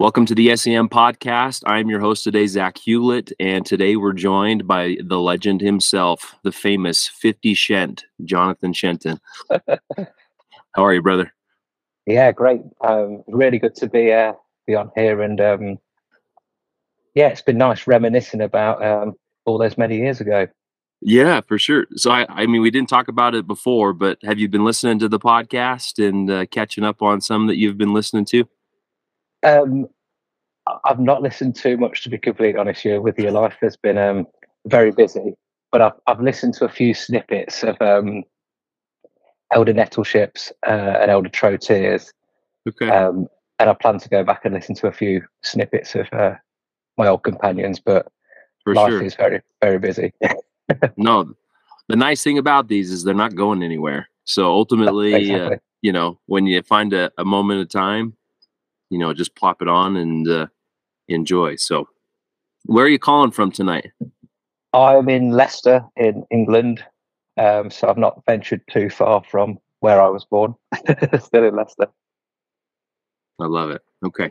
Welcome to the SEM podcast. I'm your host today, Zach Hewlett, and today we're joined by the legend himself, the famous 50 Shent, Jonathan Shenton. How are you, brother? Yeah, great. Um, really good to be uh, be on here, and um, yeah, it's been nice reminiscing about um, all those many years ago. Yeah, for sure. So, I, I mean, we didn't talk about it before, but have you been listening to the podcast and uh, catching up on some that you've been listening to? Um, I've not listened too much, to be completely honest you, with your life has been um, very busy, but I've, I've listened to a few snippets of um, Elder Nettleships uh, and Elder Trottier's. Okay. Um, and I plan to go back and listen to a few snippets of uh, my old companions, but for life sure. is very, very busy. no, the nice thing about these is they're not going anywhere. So ultimately, Exactly. uh, you know, when you find a, a moment of time, you know, just plop it on and uh, enjoy. So, where are you calling from tonight? I'm in Leicester, in England, um, so I've not ventured too far from where I was born. Still in Leicester. I love it. Okay.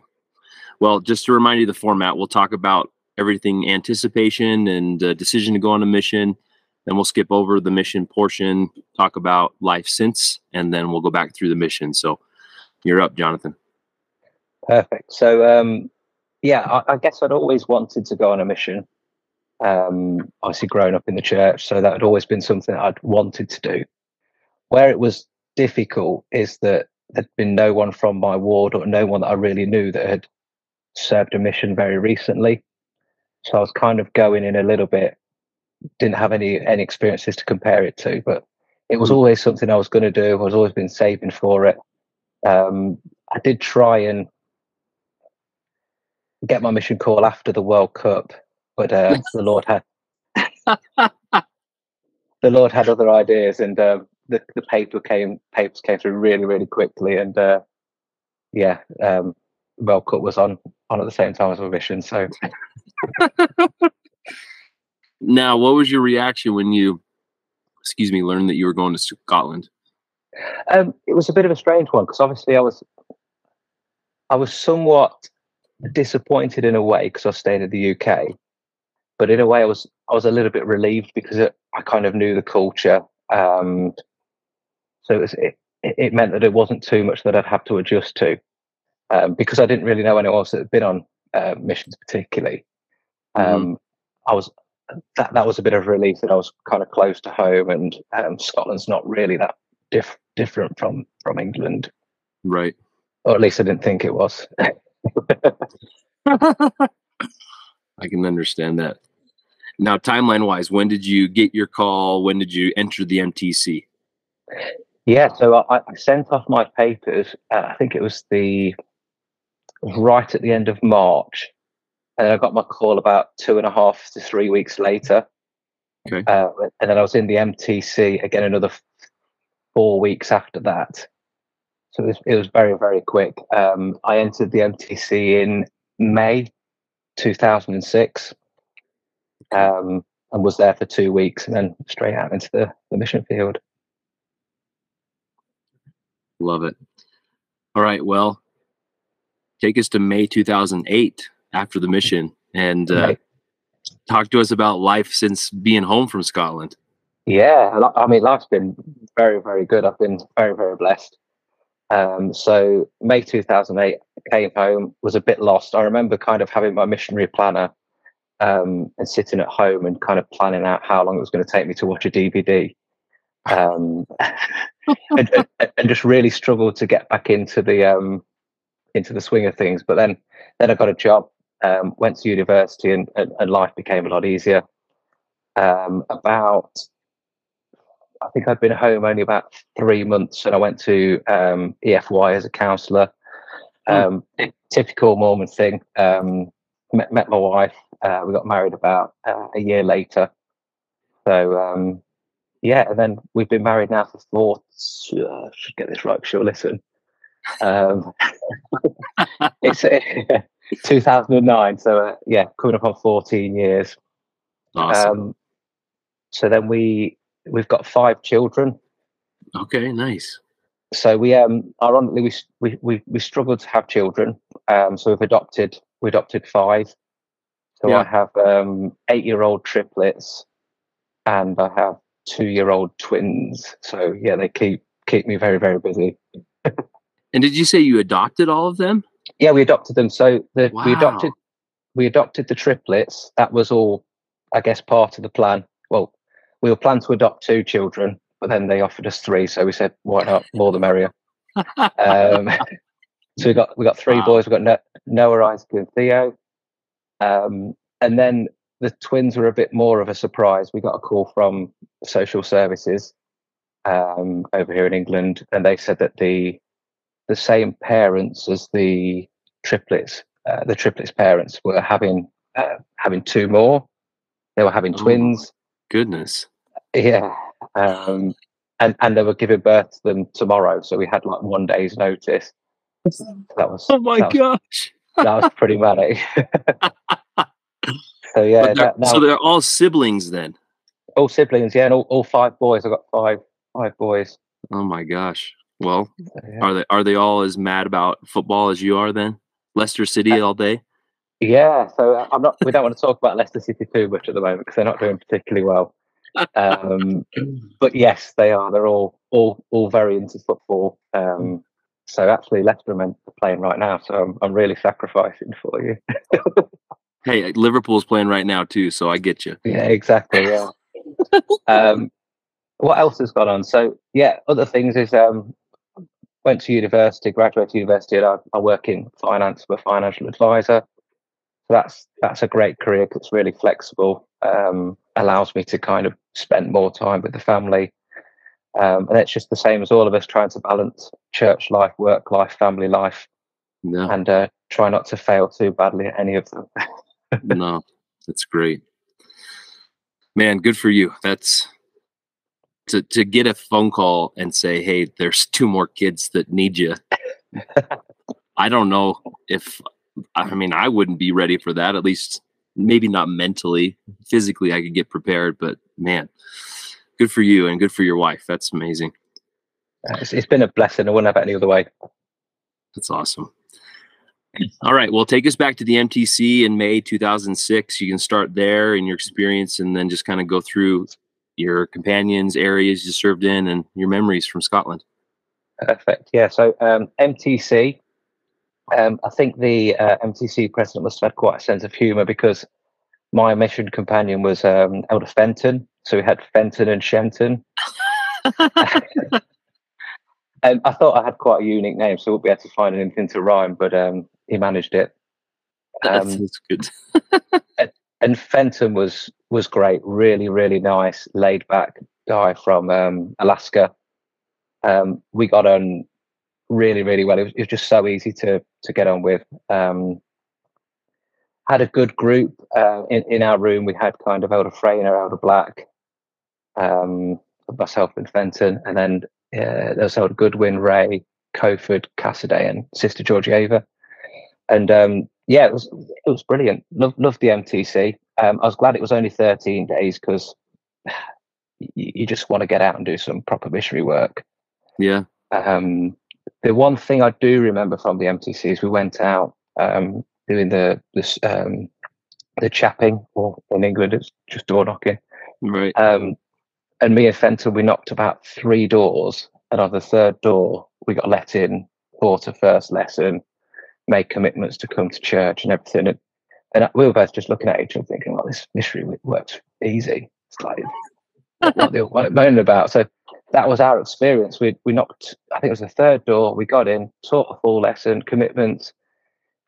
Well, just to remind you the format, we'll talk about everything anticipation and uh, decision to go on a mission. Then we'll skip over the mission portion, talk about life since, and then we'll go back through the mission. So you're up, Jonathan. Perfect. So, um, yeah, I, I guess I'd always wanted to go on a mission. Um, obviously, growing up in the church, so that had always been something I'd wanted to do. Where it was difficult is that there'd been no one from my ward or no one that I really knew that had served a mission very recently. So I was kind of going in a little bit, didn't have any any experiences to compare it to, but it was Mhm. always something I was going to do. I was always been saving for it. Um, I did try and get my mission call after the World Cup, but uh, the Lord had the Lord had other ideas, and uh, the the paper came papers came through really really quickly, and uh, yeah, um, World Cup was on on at the same time as my mission. So Now, what was your reaction when you, excuse me, learned that you were going to Scotland? um, it was a bit of a strange one because obviously I was I was somewhat disappointed in a way because I stayed in the UK, but in a way I was I was a little bit relieved because it, I kind of knew the culture. Um, so it, was, it it meant that it wasn't too much that I'd have to adjust to um, because I didn't really know anyone else that had been on uh, missions particularly. Um, I was that that was a bit of relief that I was kind of close to home and um, Scotland's not really that diff- different from from England, Right. or at least I didn't think it was. I can understand that. Now, timeline wise, when did you get your call? When did you enter the MTC? Yeah, so I, I sent off my papers. Uh, I think it was the right at the end of March, and then I got my call about two and a half to three weeks later. Okay. Uh, and then I was in the MTC again another four weeks after that. So it was, it was very very quick. Um, I entered the MTC in May 2006, um, and was there for two weeks, and then straight out into the, the mission field. Love it. All right. Well, take us to May 2008 after the mission and uh, Right. talk to us about life since being home from Scotland. Yeah, I mean, life's been very, very good. I've been very, very blessed. Um, so May 2008, I came home, was a bit lost. I remember kind of having my missionary planner um, and sitting at home and kind of planning out how long it was going to take me to watch a DVD. Um, and, and, and just really struggled to get back into the um, into the swing of things. But then, then I got a job, um, went to university, and, and, and life became a lot easier. Um, about I think I'd been home only about three months, and I went to um, EFY as a counsellor. Um, Typical Mormon thing. Um, met, met my wife. Uh, we got married about uh, a year later. So um, yeah, and then we've been married now for four. Uh, I should get this right. Sure, listen. Um, it's uh, 2009, so uh, yeah, coming up on 14 years. Awesome. Um, so then we we've got five children. okay. Nice. so we um ironically we we we, we struggled to have children. Um, so we've adopted we adopted five. So Yeah. I have um eight year old triplets, and I have two year old twins. So yeah, they keep keep me very very busy. And did you say you adopted all of them? Yeah, we adopted them. So the, we adopted we adopted the triplets. That was all, I guess, part of the plan. We were planned to adopt two children, but then they offered us three, so we said, why not? More the merrier. Um, so we got we got three Wow. boys. We got Noah, Isaac, and Theo. Um, and then the twins were a bit more of a surprise. We got a call from social services um, over here in England, and they said that the the same parents as the triplets, uh, the triplets parents were having uh, having two more. They were having Oh. twins. Goodness. Yeah. Um, and, and they were giving birth to them tomorrow. So we had like one day's notice. That was Oh my that was, gosh. that was pretty manic. so yeah, they're- that, now so they're all siblings then. all siblings, yeah, and all, all five boys. I've got five five boys. Oh my gosh. Well, So, yeah. are they are they all as mad about football as you are then? Leicester City Uh, all day? Yeah, so I'm not. We don't want to talk about Leicester City too much at the moment because they're not doing particularly well. Um, but yes, they are. They're all all all very into football. Um, so actually, Leicester are meant to be playing right now. So I'm I'm really sacrificing for you. Hey, Liverpool's playing right now too, so I get you. Yeah, exactly. Yeah. um, what else has gone on? So yeah, other things is um, went to university, graduated university, and I, I work in finance. I'm a financial advisor. So that's that's a great career it's really flexible. Um, allows me to kind of spend more time with the family. Um, and it's just the same as all of us trying to balance church life, work life, family life, No, and uh, try not to fail too badly at any of them. no, that's great. Man, good for you. That's to to get a phone call and say, "Hey, there's two more kids that need you." I don't know if I mean I wouldn't be ready for that. At least maybe not mentally, physically I could get prepared, but man, good for you and good for your wife. That's amazing. Uh, it's, it's been a blessing. I wouldn't have it any other way. That's awesome. All right. Well, take us back to the MTC in May 2006. You can start there in your experience and then just kind of go through your companions, areas you served in, and your memories from Scotland. Perfect. Yeah. So um, MTC, um, I think the uh, MTC president must have had quite a sense of humour because my mission companion was um, Elder Fenton. So we had Fenton and Shenton. and I thought I had quite a unique name, so we'll be able to find anything to rhyme, but um, he managed it. Um, that's good. and Fenton was was great, really, really nice, laid back guy from um, Alaska. Um, we got on really, really well. It was, it was just so easy to to get on with. Um, had a good group uh, in in our room. We had kind of Elder Frainer, Elder Black, um, myself and Fenton, and then uh, there was Elder Goodwin, Ray, Coford, Cassidy, and Sister Georgieva. And um, yeah, it was it was brilliant. Love loved the MTC. Um, I was glad it was only 13 days because you, you just want to get out and do some proper missionary work. Yeah. Um, the one thing I do remember from the MTC is we went out um, doing the this um, the chapping, or in England it's just door knocking. Right. Um, and me and Fenton, we knocked about three doors, and on the third door, we got let in, taught a first lesson, made commitments to come to church and everything. And, and we were both just looking at each other, thinking, "Well, this missionary works easy." It's like what they're moaning about. So that was our experience. We we knocked. I think it was the third door. We got in, taught a full lesson, commitments.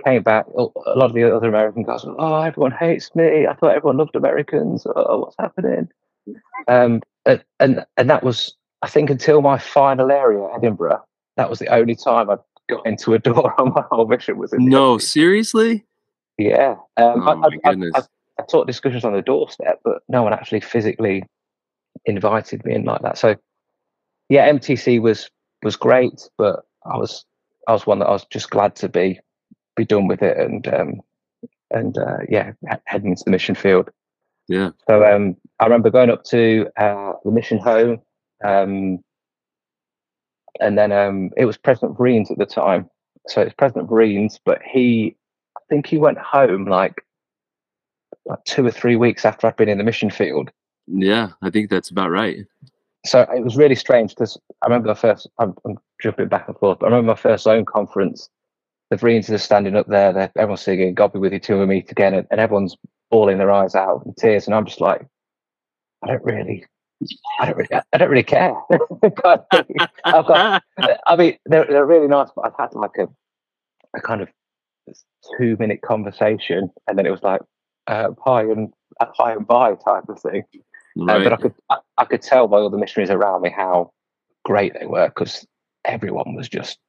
Came back. A lot of the other American guys were, "Oh, everyone hates me. I thought everyone loved Americans. Oh, what's happening?" Um, and, and and that was, I think, until my final area, Edinburgh. That was the only time I got into a door on my whole mission. Was in No, MTC. seriously? Yeah. Um, Oh I, my I, goodness. I, I taught discussions on the doorstep, but no one actually physically invited me in like that. So, yeah, MTC was was great, but I was I was one that I was just glad to be be done with it and um, and uh, yeah, heading into the mission field. Yeah. So um, I remember going up to uh, the mission home. Um, and then um, it was President Vreens at the time. So it's President Vreens, but he, I think he went home like, like two or three weeks after I'd been in the mission field. Yeah, I think that's about right. So it was really strange because I remember the first, I'm, I'm, jumping back and forth, but I remember my first zone conference. The Vreens are standing up there, they're, everyone's singing God be with you till we meet again, and, and everyone's bawling their eyes out in tears. And I'm just like, I don't really I don't really, I don't really care. I've got, I mean, they're, they're really nice, but I've had like a, a kind of two minute conversation, and then it was like uh, hi and uh, hi and bye type of thing. Right. Uh, but I could, I, I, could tell by all the missionaries around me how great they were because everyone was just,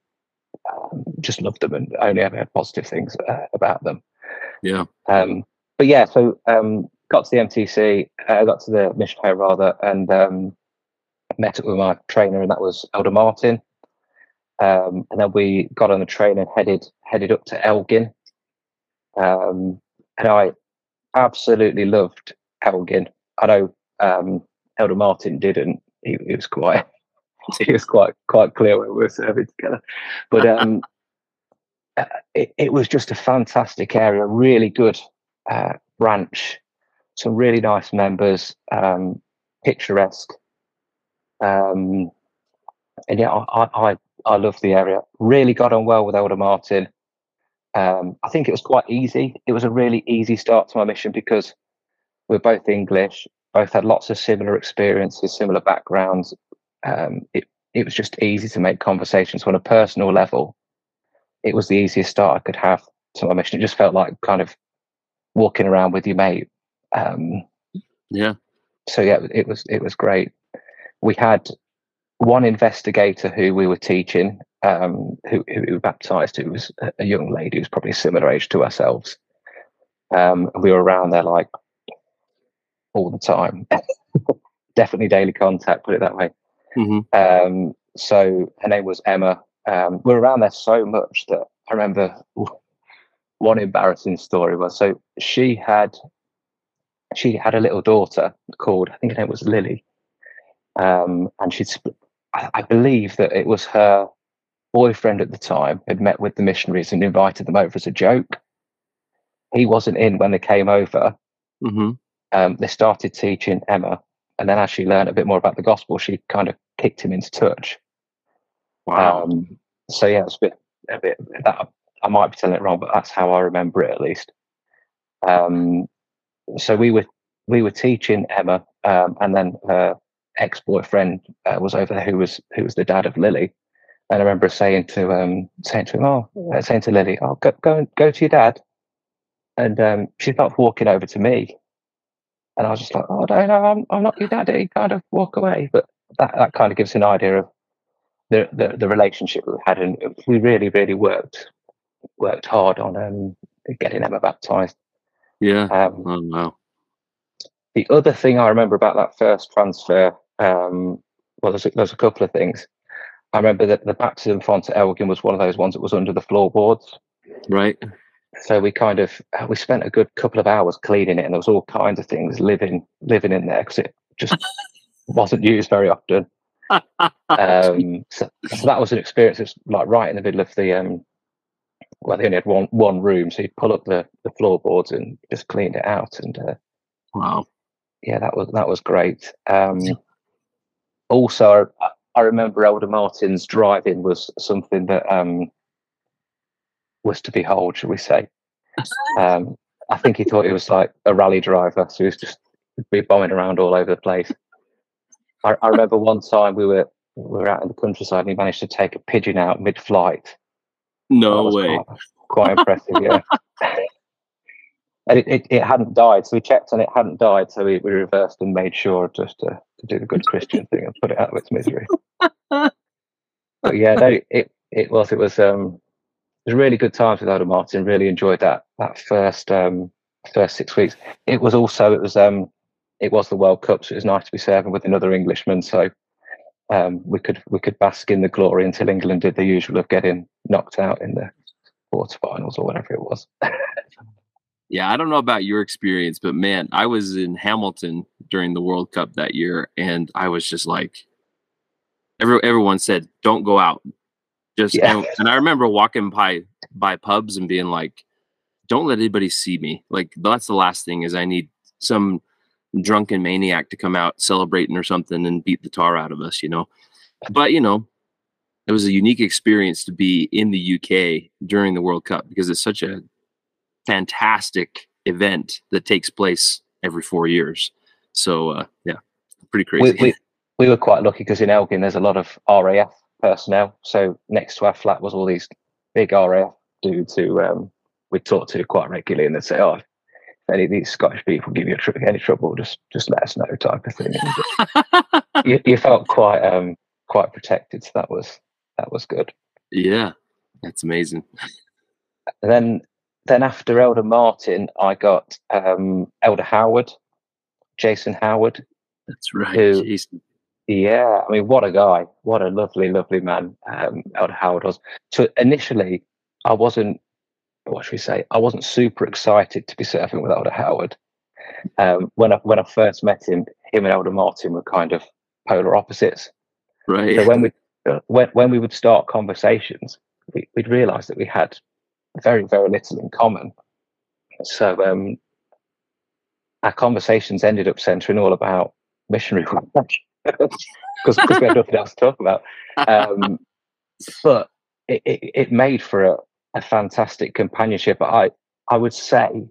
um, just loved them and only ever had positive things uh, about them. Yeah. Um, but yeah, so um, got to the MTC, uh, got to the mission home rather, and um, met up with my trainer, and that was Elder Martin. Um, and then we got on the train and headed headed up to Elgin. Um, and I absolutely loved Elgin. I know um, Elder Martin didn't. He, he, was quite he was quite quite clear when we were serving together. But um, uh, it, it was just a fantastic area, really good uh, branch some really nice members, um, picturesque. Um, and yeah, I, I, I love the area. Really got on well with Elder Martin. Um, I think it was quite easy. It was a really easy start to my mission because we're both English, both had lots of similar experiences, similar backgrounds. Um, it, it was just easy to make conversations on a personal level. It was the easiest start I could have to my mission. It just felt like kind of walking around with your mate um, yeah. So yeah, it was it was great. We had one investigator who we were teaching, um, who, who baptized, who was a young lady who was probably similar age to ourselves. Um, we were around there like all the time. Definitely daily contact, put it that way. Mm-hmm. Um, so her name was Emma. Um, We're around there so much that I remember one embarrassing story was so she had she had a little daughter called, I think her name was Lily. Um, and she'd, I, I believe that it was her boyfriend at the time had met with the missionaries and invited them over as a joke. He wasn't in when they came over. Mm-hmm. Um, they started teaching Emma, and then as she learned a bit more about the gospel, she kind of kicked him into touch. Wow. Um, so yeah, it's a bit, a bit that I might be telling it wrong, but that's how I remember it at least. Um, so we were we were teaching Emma, um, and then her ex boyfriend uh, was over there, who was who was the dad of Lily. And I remember saying to um saying to him, oh, uh, saying to Lily, oh, go go and go to your dad. And um, she started walking over to me, and I was just like, oh, no, no, I'm I'm not your daddy. Kind of walk away, but that that kind of gives an idea of the the, the relationship we had, and we really really worked worked hard on um, getting Emma baptized. Yeah. Um, oh wow. The other thing I remember about that first transfer, um, well, there's a, there's a couple of things. I remember that the baptism font at Elgin was one of those ones that was under the floorboards. Right. So we kind of we spent a good couple of hours cleaning it, and there was all kinds of things living living in there because it just wasn't used very often. um, so, so, that was an experience. It's like right in the middle of the um, well, they only had one one room, so you'd pull up the the floorboards and just cleaned it out. And uh, wow, yeah, that was that was great. Um, also, I, I, remember Elder Martin's driving was something that um, was to behold, shall we say? Um, I think he thought he was like a rally driver, so he was just be bombing around all over the place. I, I remember one time we were we were out in the countryside and he managed to take a pigeon out mid-flight no way. Quite, quite impressive, yeah. and it, it, it, hadn't died, so we checked and it hadn't died, so we, we reversed and made sure just to, to do the good Christian thing and put it out of its misery. but yeah, no, it it was it was um was really good times with Elder Martin. Really enjoyed that that first um first six weeks. It was also it was um it was the World Cup, so it was nice to be serving with another Englishman. So um, we could we could bask in the glory until England did the usual of getting knocked out in the quarterfinals or whatever it was. yeah, I don't know about your experience, but man, I was in Hamilton during the World Cup that year, and I was just like, every, everyone said, don't go out. Just, Yeah. and, and I remember walking by, by pubs and being like, don't let anybody see me. Like that's the last thing is I need some drunken maniac to come out celebrating or something and beat the tar out of us, you know? But, you know, it was a unique experience to be in the UK during the World Cup because it's such a fantastic event that takes place every four years. So uh, yeah, pretty crazy. we, we, we were quite lucky because in Elgin there's a lot of RAF personnel. So next to our flat was all these big RAF dudes who um, we talked to quite regularly, and they'd say, "Oh, if any of these Scottish people give you tr- any trouble, just just let us know," type of thing. You, you felt quite um, quite protected, so that was that was good. yeah, that's amazing. And then then after Elder Martin, I got um, Elder Howard, Jason Howard. That's right. Who- Jason. Yeah, I mean, what a guy! What a lovely, lovely man. Um, Elder Howard was. So initially, I wasn't. What should we say? I wasn't super excited to be surfing with Elder Howard. Um, when I when I first met him, him and Elder Martin were kind of polar opposites. Right. So when we when when we would start conversations, we, we'd realise that we had very very little in common. So um, our conversations ended up centering all about missionary work because we had nothing else to talk about. Um, but it, it, it made for a, a fantastic companionship. I I would say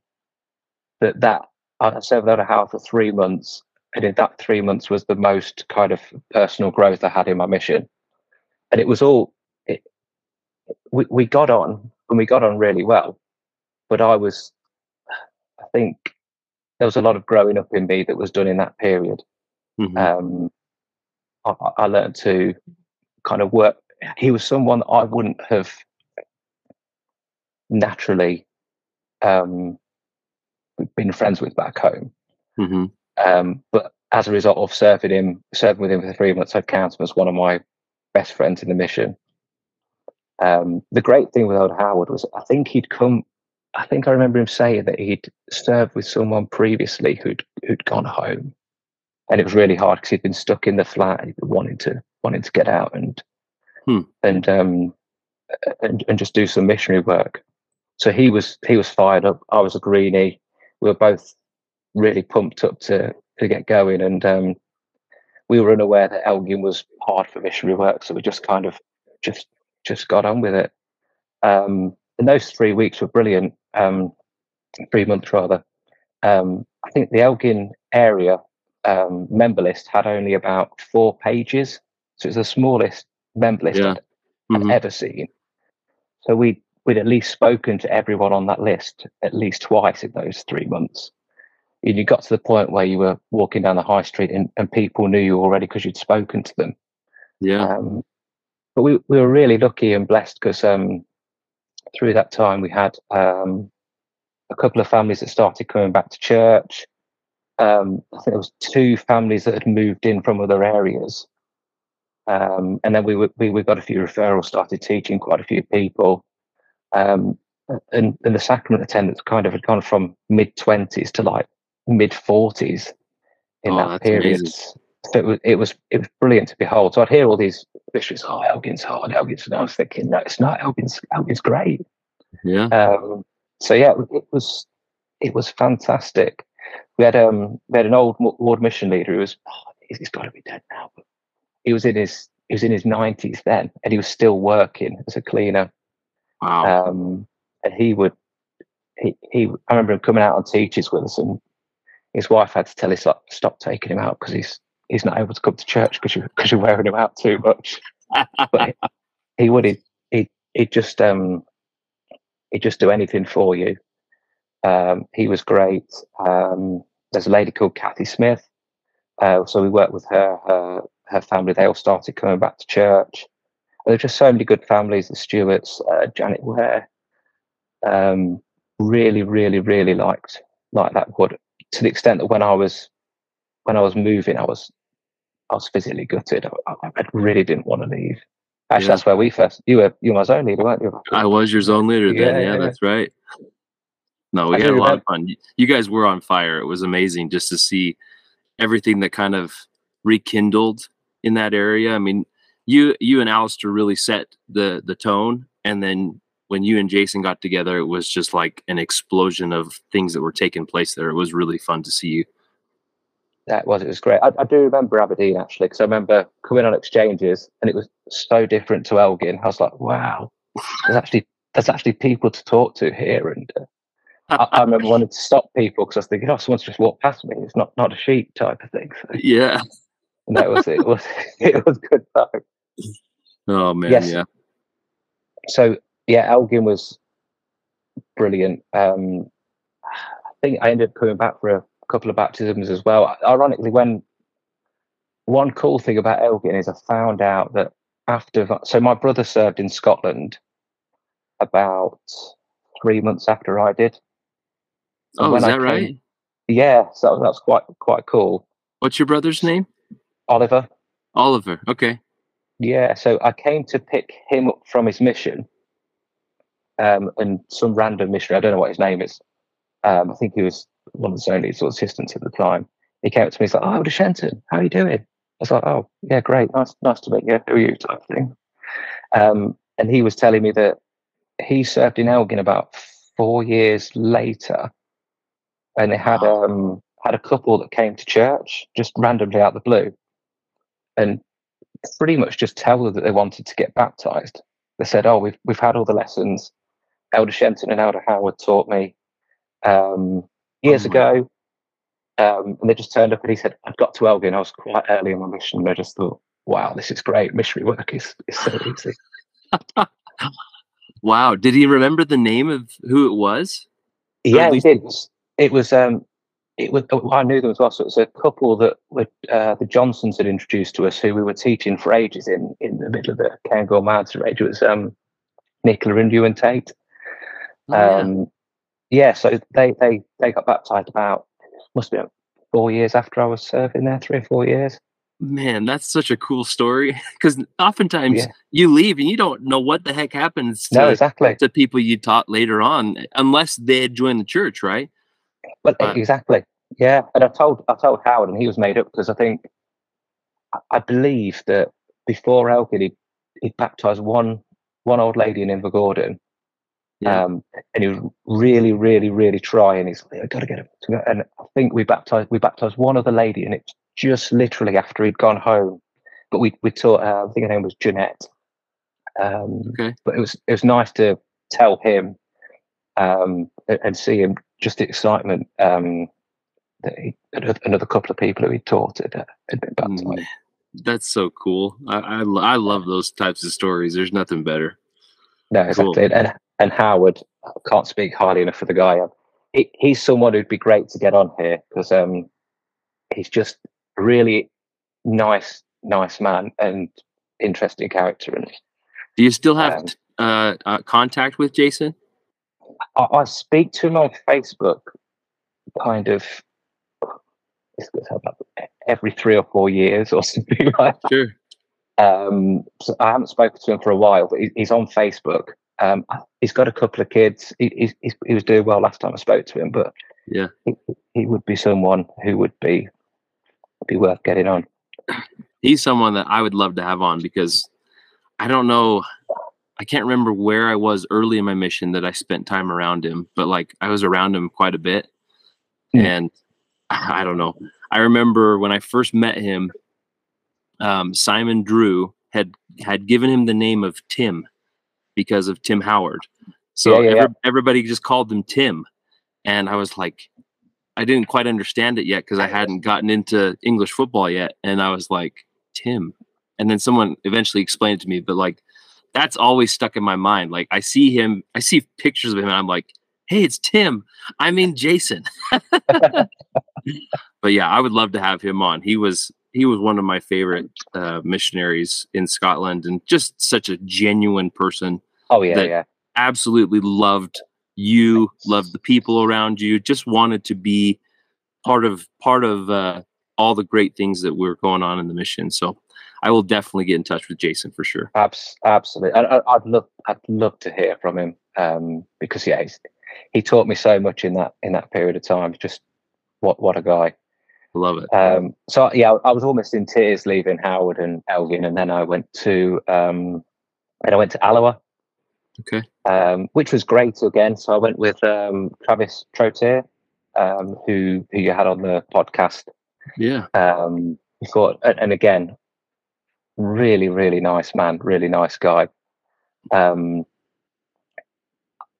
that that I served out a house for three months, and in that three months was the most kind of personal growth I had in my mission, and it was all. It, we we got on and we got on really well, but I was, I think, there was a lot of growing up in me that was done in that period Mhm. um, I, I learned to kind of work. He was someone I wouldn't have naturally um, been friends with back home. Mhm. Um, but as a result of serving him, serving with him for three months, I'd count him as one of my best friends in the mission. Um, the great thing with old Howard was I think he'd come. I think I remember him saying that he'd served with someone previously who'd who'd gone home, and it was really hard because he'd been stuck in the flat and he'd been wanting to wanting to get out and Hmm. and um and, and just do some missionary work. So he was he was fired up. I was a greenie. We were both really pumped up to to get going, and um, we were unaware that Elgin was hard for missionary work. So we just kind of just just got on with it. Um, and those three weeks were brilliant. Um, three months rather. Um, I think the Elgin area um, member list had only about four pages, so it's the smallest member list Yeah. I'd, I'd Mhm. ever seen. So we we'd at least spoken to everyone on that list at least twice in those three months. And you got to the point where you were walking down the high street and, and people knew you already because you'd spoken to them. Yeah. Um, but we, we were really lucky and blessed because um, through that time we had um, a couple of families that started coming back to church. Um, I think there was two families that had moved in from other areas, um, and then we, were, we we got a few referrals, started teaching quite a few people, um, and and the sacrament attendance kind of had gone from mid twenties to like mid forties in Oh, that period. amazing. So it was it was it was brilliant to behold. So I'd hear all these bishops, "Oh, Elgin's hard, Elgin's," and I was thinking, "No, it's not. Elgin's Elgin's great." Yeah. Um, so yeah, it was it was fantastic. We had um we had an old wa- ward mission leader who was oh, he's, got to be dead now, but he was in his he was in his nineties then, and he was still working as a cleaner. Wow. Um, and he would he, he I remember him coming out on teachers with us, and his wife had to tell us stop stop taking him out because he's he's not able to come to church because you because you're wearing him out too much but he would he he he'd just um he'd just do anything for you. Um, he was great. Um, there's a lady called Kathy Smith. Uh, so we worked with her, her her family. They all started coming back to church. There were just so many good families. The Stewarts, uh, Janet Ware, um, really, really, really liked like that wood to the extent that when I was when I was moving, I was I was physically gutted. I, I really didn't want to leave. Actually, Yeah. that's where we first. You were you were my zone leader, weren't you? I was your zone leader then. Yeah, Yeah, yeah. that's right. No, we I had a lot of fun. You- You guys were on fire. It was amazing just to see everything that kind of rekindled in that area. I mean, you you and Alistair really set the the tone, and then when you and Jason got together, it was just like an explosion of things that were taking place there. It was really fun to see you. That was it was great. I, I do remember Aberdeen actually because I remember coming on exchanges and it was so different to Elgin. I was like, wow, there's actually there's actually people to talk to here, and uh, I, I, remember wanting to stop people because I was thinking, oh, someone's just walked past me. It's not not a sheep type of thing. So, yeah, and that was it. it was it was good fun. Oh man, yes. yeah. So yeah, Elgin was brilliant. Um, I think I ended up coming back for a couple of baptisms as well. Ironically, when one cool thing about Elgin is I found out that after so my brother served in Scotland about three months after I did. And oh, is that came, right? Yeah, so that's quite quite cool. What's your brother's name? Oliver. Oliver. Okay. Yeah, so I came to pick him up from his mission, um, and some random missionary. I don't know what his name is. Um, I think he was one of the only sort of assistants at the time. He came up to me. He's like, "Oh, Shenton, how are you doing?" I was like, "Oh, yeah, great, nice, nice to meet you. Who are you?" Type thing. Um, and he was telling me that he served in Elgin about four years later, and they had um had a couple that came to church just randomly out of the blue, and pretty much just tell them that they wanted to get baptized. They said, "Oh, we've we've had all the lessons. Elder Shenton and Elder Howard taught me um, years oh ago." Um, and they just turned up and he said, I'd got to Elgin. I was quite early in my mission. And I just thought, wow, this is great. Missionary work is, is so easy. wow. Did he remember the name of who it was? Yeah, he did. It was um, it was, oh, I knew them as well. So it's a couple that were, uh, the Johnsons had introduced to us, who we were teaching for ages in in the middle of the Cairngorm Mountain Range. It was um, Nicola and and Tate. Oh, um, yeah. yeah. so they they they got baptized about must been four years after I was serving there, three or four years. Man, that's such a cool story because oftentimes yeah. you leave and you don't know what the heck happens to, no, exactly. to people you taught later on, unless they had joined the church, right? Well, exactly. Yeah, and I told I told Howard, and he was made up because I think I believe that before Elgin, he he baptized one one old lady in Invergordon, yeah. um, and he was really, really, really trying. He's like, I got to get him. And I think we baptized we baptized one other lady, and it's just literally after he'd gone home. But we we taught. Uh, I think her name was Jeanette. Um, okay. But it was it was nice to tell him um, and see him just the excitement um, that he, another couple of people who he taught had, had been baptized. Mm, that's so cool. I, I, I love those types of stories. There's nothing better. No, exactly. Cool. And and Howard I can't speak highly enough for the guy. He, he's someone who'd be great to get on here because um, he's just a really nice, nice man and interesting character. And do you still have um, uh, uh, contact with Jason? I, I, speak to him on Facebook, kind of. Every three or four years, or something like that. Sure. Um, so I haven't spoken to him for a while, but he, he's on Facebook. Um, he's got a couple of kids. He, he, he, was doing well last time I spoke to him, but yeah, he, he would be someone who would be be worth getting on. He's someone that I would love to have on because I don't know I can't remember where I was early in my mission that I spent time around him, but like I was around him quite a bit. Mm. And I don't know. I remember when I first met him, um, Simon Drew had had given him the name of Tim because of Tim Howard. So yeah, yeah, every, everybody just called him Tim. And I was like, I didn't quite understand it yet because I hadn't gotten into English football yet. And I was like, Tim. And then someone eventually explained it to me, but like that's always stuck in my mind. Like I see him, I see pictures of him, and I'm like, hey, it's Tim. I mean Jason. but yeah, I would love to have him on. He was he was one of my favorite uh, missionaries in Scotland, and just such a genuine person. Oh yeah, yeah. Absolutely loved you, loved the people around you. Just wanted to be part of part of uh, all the great things that were going on in the mission. So I will definitely get in touch with Jason for sure. Abs- absolutely, I, would love, I'd love to hear from him um, because yeah, he taught me so much in that in that period of time. Just what what a guy. I love it. Um, so yeah, I was almost in tears leaving Howard and Elgin, and then I went to um, and I went to Alloa. Okay. Um, which was great again. So I went with um, Travis Trottier, um, who who you had on the podcast. Yeah. Um, and, and again, really, really nice man, really nice guy. Um,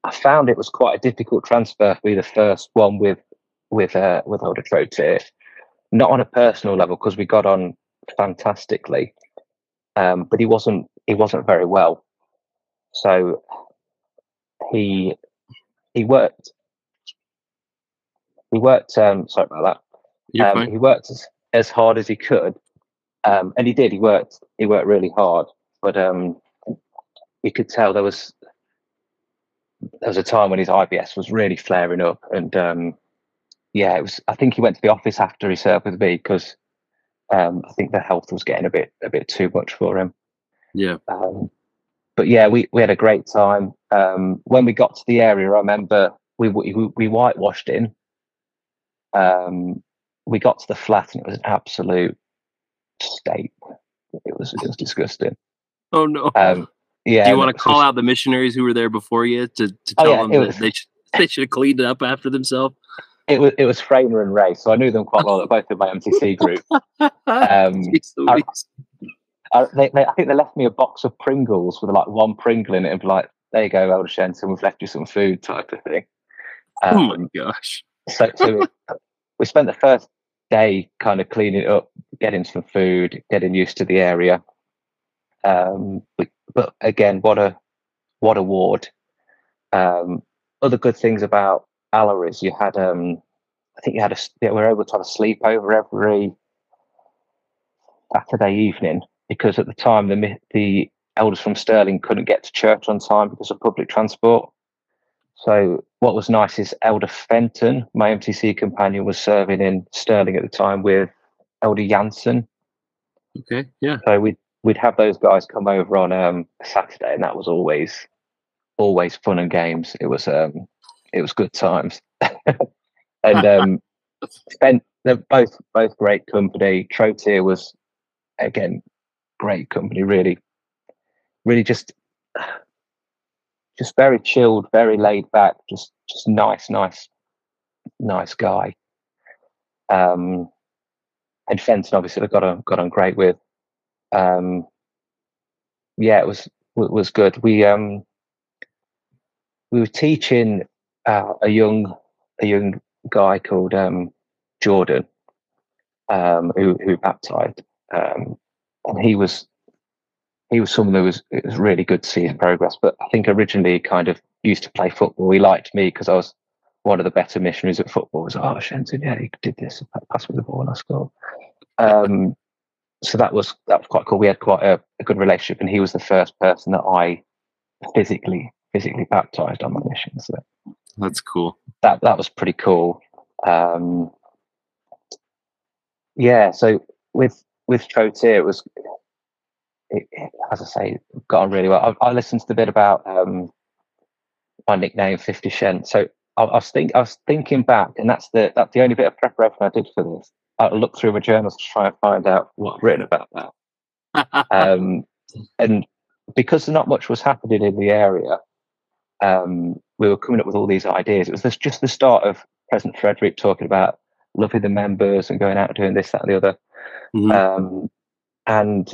I found it was quite a difficult transfer for me, the first one with with uh, with Elder Trottier, not on a personal level because we got on fantastically, um, but he wasn't he wasn't very well, so he he worked he worked um, sorry about that. Um, he worked as, as hard as he could, um, and he did he worked he worked really hard, but um, you could tell there was there was a time when his IBS was really flaring up, and um, yeah, it was. I think he went to the office after he served with me because um, I think the health was getting a bit a bit too much for him. Yeah. Um, but yeah, we, we had a great time. Um, when we got to the area, I remember we we, we whitewashed in. Um, we got to the flat and it was an absolute state. It was it was disgusting. Oh no. Um, yeah. Do you want to call out the missionaries who were there before you to, to Oh, tell yeah, them that was- they should they should have cleaned it up after themselves? It was it was Frainer and Ray, so I knew them quite well. They're both in my MTC group. Um, I- I, they, they, I think they left me a box of Pringles with like one Pringle in it, and like, "There you go, Elder Shenton, we've left you some food," type of thing. oh my Um, gosh. so, so we, we spent the first day kind of cleaning up, getting some food, getting used to the area. Um, but, but again, what a what a ward. Um, other good things about Alloa is you had um, I think you had a we were able to have a sleepover every Saturday evening because at the time the the elders from Stirling couldn't get to church on time because of public transport. So what was nice is Elder Fenton, my MTC companion, was serving in Stirling at the time with Elder Jansen. Okay. Yeah. So we'd we'd have those guys come over on um, Saturday, and that was always always fun and games. It was um, it was good times. and um, spent they're both both great company. Trottier was again great company. Really, really just just very chilled, very laid back, just just nice, nice, nice guy. Um, and Fenton obviously I got on got on great with. Um, yeah, it was it was good. We um we were teaching uh, a young a young guy called um, Jordan um, who who baptized, um, and he was he was someone who was it was really good to see his progress. But I think originally he kind of used to play football. He liked me because I was one of the better missionaries at football. Was oh Shenton, yeah, he did this, pass me the ball and I scored. Um, so that was that was quite cool. We had quite a, a good relationship, and he was the first person that I physically physically baptized on my mission. So That's cool. that that was pretty cool. Um, yeah, so with with Trottier, it was it, it- as I say, got on really well. I, I listened to the bit about um, my nickname, Fifty Cent. So I, I was think I was thinking back, and that's the that's the only bit of preparation I did for this. I looked through my journals to try and find out what I've written about that um, and because not much was happening in the area, um, we were coming up with all these ideas. It was this, just the start of President Frederick talking about loving the members and going out and doing this, that, and the other. Mhm. Um, and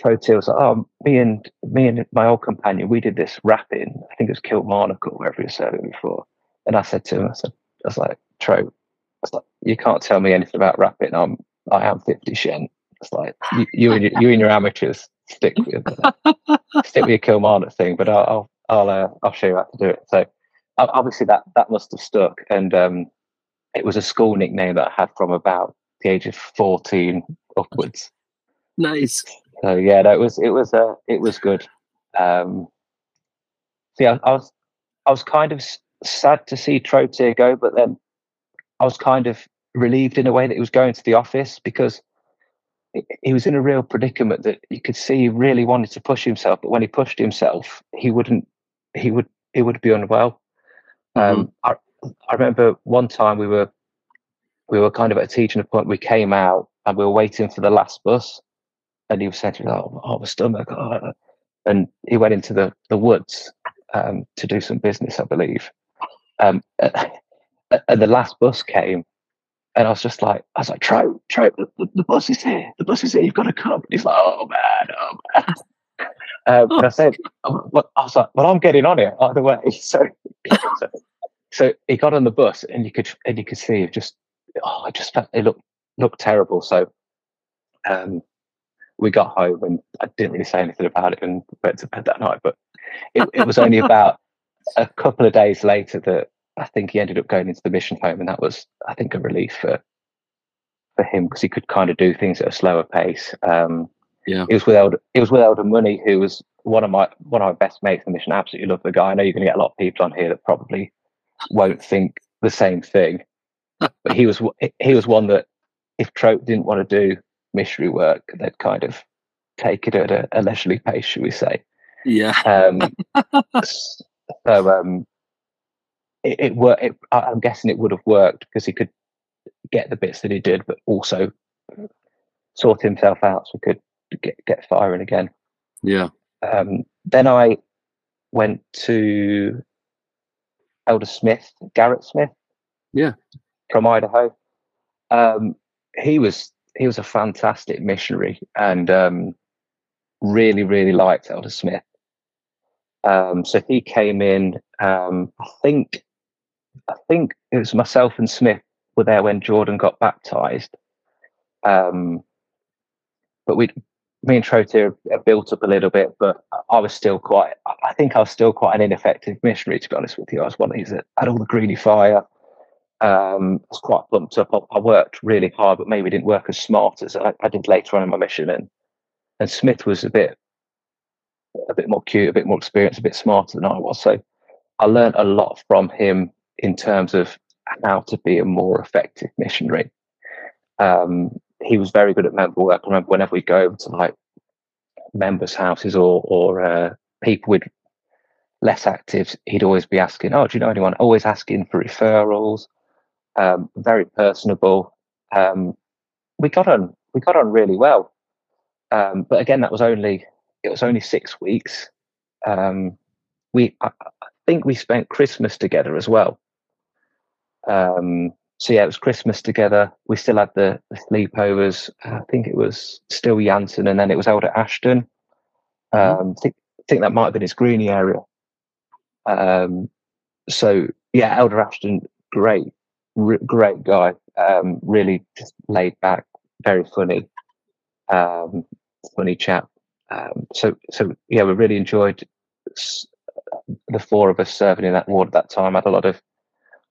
Trottier was like, "Oh, me and me and my old companion, we did this rapping. I think it was Kilmarnock or wherever he was serving before." And I said to him, "I said, I was like, Tro, I was like, you can't tell me anything about rapping. I'm I am fifty Shen. It's like you, you and your, you and your amateurs stick with uh, stick with your Kilmarnock thing, but I'll I'll I'll, uh, I'll show you how to do it. So obviously that that must have stuck, and um, it was a school nickname that I had from about the age of fourteen upwards. nice. So yeah, it was it was uh, it was good. Um, see, I, I was I was kind of sad to see Trottier go, but then I was kind of relieved in a way that he was going to the office because he- was in a real predicament that you could see he really wanted to push himself, but when he pushed himself, he wouldn't. He would he would be unwell. Um, I I remember one time we were we were kind of at a teaching point. We came out and we were waiting for the last bus, and he was saying "Oh, oh my stomach," oh. and he went into the the woods um, to do some business, I believe. Um, and the last bus came, and I was just like, I was like, Trope, Trope, the, the, bus is here. The bus is here. You've got to come. And he's like, oh man, oh man. Um, oh, and I said, well, I was like, well, I'm getting on it either way. So, so, so, he got on the bus, and you could and you could see it just, oh, I just felt it looked looked terrible. So, um, we got home, and I didn't really say anything about it, and went to bed that night. But it, it was only about a couple of days later that I think he ended up going into the mission home, and that was, I think, a relief for for him because he could kind of do things at a slower pace. Um, yeah, it was with Elder, it was with Elder Money, who was one of my one of my best mates in the mission. I absolutely love the guy. I know you're going to get a lot of people on here that probably won't think the same thing, but he was he was one that if Trope didn't want to do missionary work, they'd kind of take it at a, a leisurely pace, should we say? Yeah. Um, so um, it, it worked. I'm guessing it would have worked because he could get the bits that he did, but also sort himself out so he could get get firing again. Yeah. Um, then I went to Elder Smith, Garrett Smith. Yeah. From Idaho. Um, he was he was a fantastic missionary and um, really really liked Elder Smith. Um, so he came in. Um, I think I think it was myself and Smith were there when Jordan got baptized. Um, but we, me and Trottier built up a little bit, but I was still quite, I think I was still quite an ineffective missionary, to be honest with you. I was one of these that had all the greeny fire. Um, I was quite pumped up. I, I, worked really hard, but maybe didn't work as smart as I, I did later on in my mission. And, and Smith was a bit, a bit more cute, a bit more experienced, a bit smarter than I was. So I learned a lot from him in terms of how to be a more effective missionary. Um, he was very good at member work. I remember whenever we go to like members' houses or or uh, people with less active, he'd always be asking, "Oh, do you know anyone?" Always asking for referrals. Um, very personable. Um, we got on. We got on really well. Um, but again, that was only it was only six weeks. Um, we I, I think we spent Christmas together as well. Um, so yeah, it was Christmas together. We still had the, the sleepovers. I think it was still Jansen, and then it was Elder Ashton. Mm-hmm. Um, I think, I think that might have been his greeny area. Um, so yeah, Elder Ashton, great, great guy. Um, really just laid back, very funny, um, funny chap. Um, so so yeah, we really enjoyed the four of us serving in that ward at that time. Had a lot of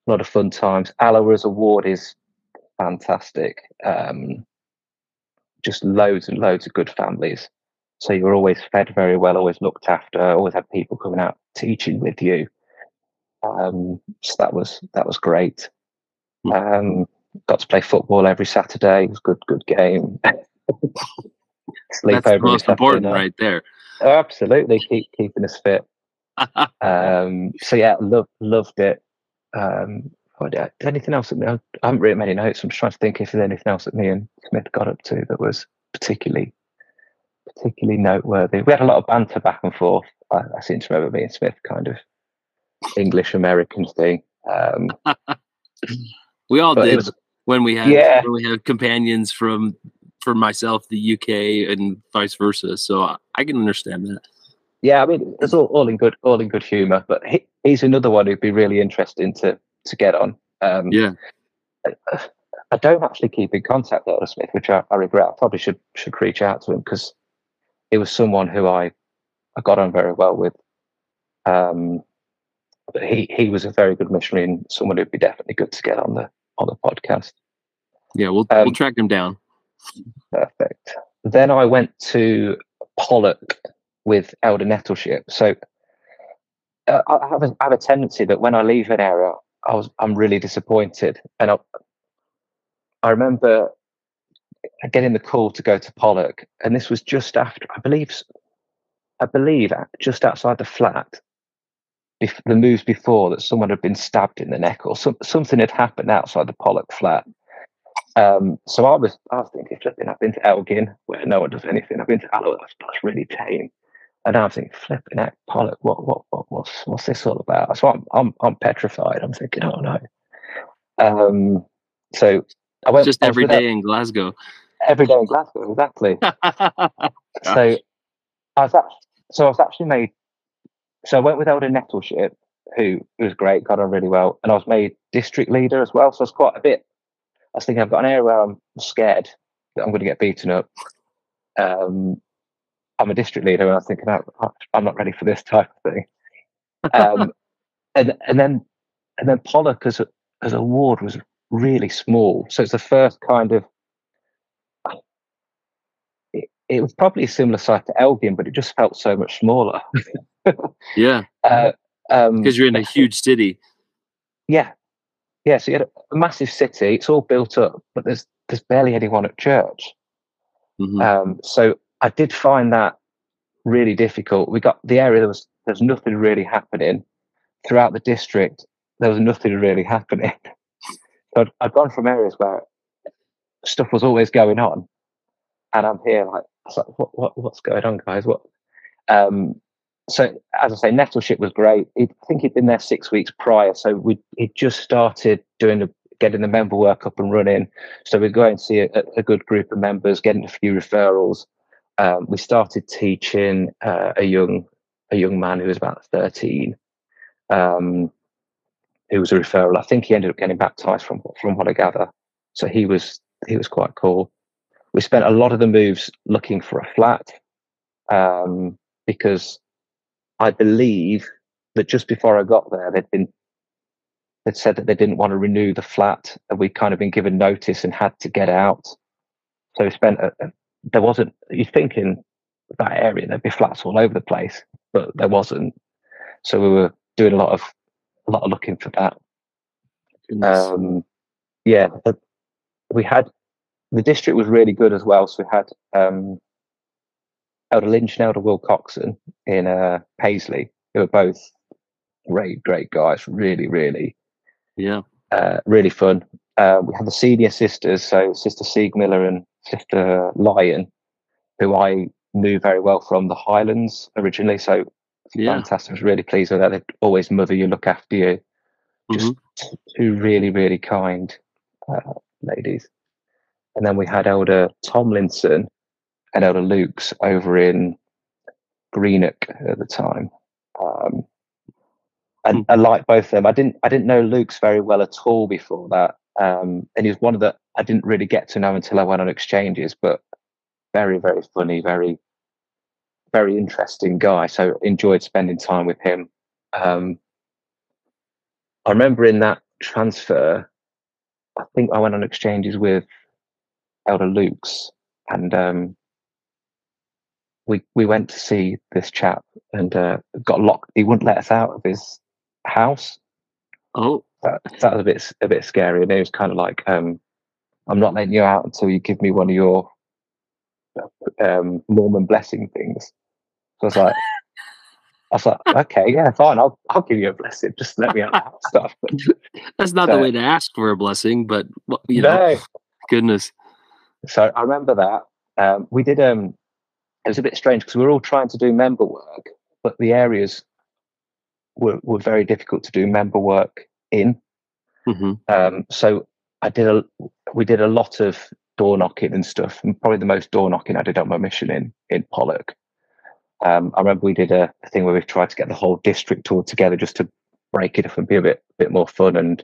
a lot of fun times. Alloa's award is fantastic. Um, just loads and loads of good families. So you were always fed very well, always looked after, always had people coming out teaching with you. Um, so that was that was great. Um, got to play football every Saturday. It was good, good game. Sleep That's over most important, right there. Absolutely, keep keeping us fit. um, so yeah, loved loved it. Um, anything else that I haven't written many notes. I'm just trying to think if there's anything else that me and Smith got up to that was particularly particularly noteworthy. We had a lot of banter back and forth. I, I seem to remember me and Smith kind of English American thing. Um, we all did was, when we had yeah. when we had companions from for myself the UK and vice versa. So I, I can understand that. Yeah, I mean it's all, all in good all in good humour. But he, he's another one who'd be really interesting to to get on. Um, yeah, I, I, don't actually keep in contact with Smith, which I, I, regret. I probably should should reach out to him because he was someone who I I got on very well with. Um, but he he was a very good missionary and someone who'd be definitely good to get on the on the podcast. Yeah, we'll um, we'll track him down. Perfect. Then I went to Pollok with Elder Nettleship. So uh, I, have a, I have a tendency that when I leave an area, I was I'm really disappointed, and I, I remember getting the call to go to Pollok, and this was just after I believe I believe just outside the flat. If the moves before that someone had been stabbed in the neck or some, something had happened outside the Pollok flat, Um, so I was, I was thinking, flipping. I've been to Elgin, where no one does anything. I've been to Alloa, that's, that's really tame. And I was thinking, flipping heck, Pollok, what, what, what, what's, what's this all about? So I'm, I'm, I'm petrified. I'm thinking, oh no. Um, so I went just every day in Glasgow. Every day in Glasgow, exactly. so I was, actually, so I was actually made. So I went with Elder Nettleship, who was great, got on really well, and I was made district leader as well. So I was quite a bit. I was thinking I've got an area where I'm scared that I'm going to get beaten up. Um, I'm a district leader, and I was thinking I'm not ready for this type of thing. Um, and and then and then Pollok as a, as a ward was really small, so it's the first kind of. It, was probably a similar size to Elgin, but it just felt so much smaller. yeah, because uh, um, you're in a huge city. Yeah, yeah. So you had a, massive city. It's all built up, but there's there's barely anyone at church. Mm-hmm. Um, so I did find that really difficult. We got the area there was there's nothing really happening throughout the district. There was nothing really happening. So I'd, I'd, gone from areas where stuff was always going on, and I'm here like, like what, what what's going on, guys? What? Um, so as I say, Nettleship was great. I think he'd been there six weeks prior, so we he just started doing the getting the member work up and running. So we'd go and see a, a good group of members, getting a few referrals, um, we started teaching uh, a young a young man who was about 13 um, who was a referral i think he ended up getting baptized from from what i gather so he was he was quite cool we spent a lot of the moves looking for a flat um, because i believe that just before i got there they'd been they'd said that they didn't want to renew the flat and we'd kind of been given notice and had to get out so we spent a, there wasn't. You think in that area there'd be flats all over the place, but there wasn't. So we were doing a lot of a lot of looking for that. Um, yeah, we had the district was really good as well. So we had um, Elder Lynch and Elder Will Coxon in uh, Paisley, who were both great, great guys. Really, really, yeah, uh, really fun. Uh, we had the senior sisters, so Sister Sieg Miller and Sister Lion, who I knew very well from the Highlands originally. So yeah. fantastic. I was really pleased with that. They'd always mother you, look after you. Just mm-hmm. two really, really kind uh, ladies. And then we had Elder Tomlinson and Elder Luke's over in Greenock at the time. Um, and. I like both of them. I didn't I didn't know Luke's very well at all before that. Um, and he was one of the I didn't really get to know until I went on exchanges, but very, very funny, very, very interesting guy. So enjoyed spending time with him. Um, I remember in that transfer, I think I went on exchanges with Elder Luke's, and um, we we went to see this chap and uh, got locked. He wouldn't let us out of his house. Oh, that, that was a bit a bit scary. And it was kind of like, um, I'm not letting you out until you give me one of your um, Mormon blessing things. So I was like, I was like, okay, yeah, fine, I'll I'll give you a blessing. Just let me out of stuff. That's not so, the way to ask for a blessing, but you know, no. goodness. So I remember that um, we did. Um, it was a bit strange because we were all trying to do member work, but the areas were were very difficult to do member work in. Mm-hmm. Um, so I did a we did a lot of door knocking and stuff, and probably the most door knocking I did on my mission in in Pollok. Um, I remember we did a, a, thing where we tried to get the whole district all together just to break it up and be a bit bit more fun and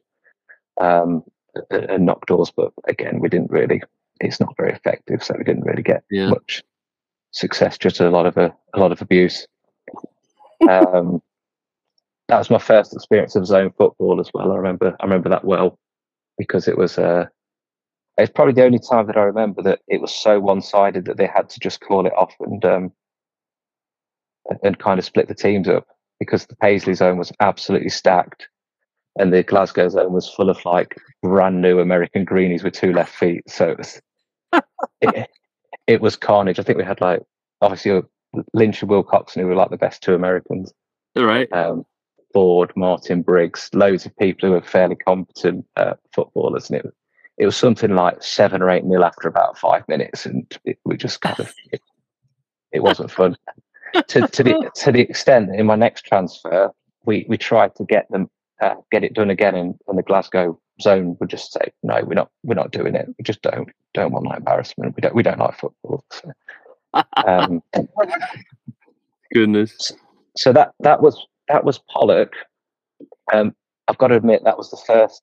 um, and knock doors. But again, we didn't really. It's not very effective, so we didn't really get yeah. much success. Just a lot of a, a lot of abuse. um, that was my first experience of zone football as well. I remember I remember that well because it was uh, it's probably the only time that I remember that it was so one sided that they had to just call it off and um, and kind of split the teams up because the Paisley zone was absolutely stacked and the Glasgow zone was full of like brand new American greenies with two left feet. So it was it, it was carnage. I think we had like obviously Lynch and Will Coxon who were like the best two Americans. Right. Um, Ford, Martin Briggs, loads of people who were fairly competent uh, footballers, and it it was something like seven or eight nil after about five minutes, and it, we just kind of it, it wasn't fun. to to the to the extent that in my next transfer, we we tried to get them uh, get it done again, in, and the Glasgow zone would just say, no, we're not we're not doing it. We just don't don't want that embarrassment. We don't we don't like football. So, um, Goodness. so that that was that was Pollok. Um, I've got to admit that was the first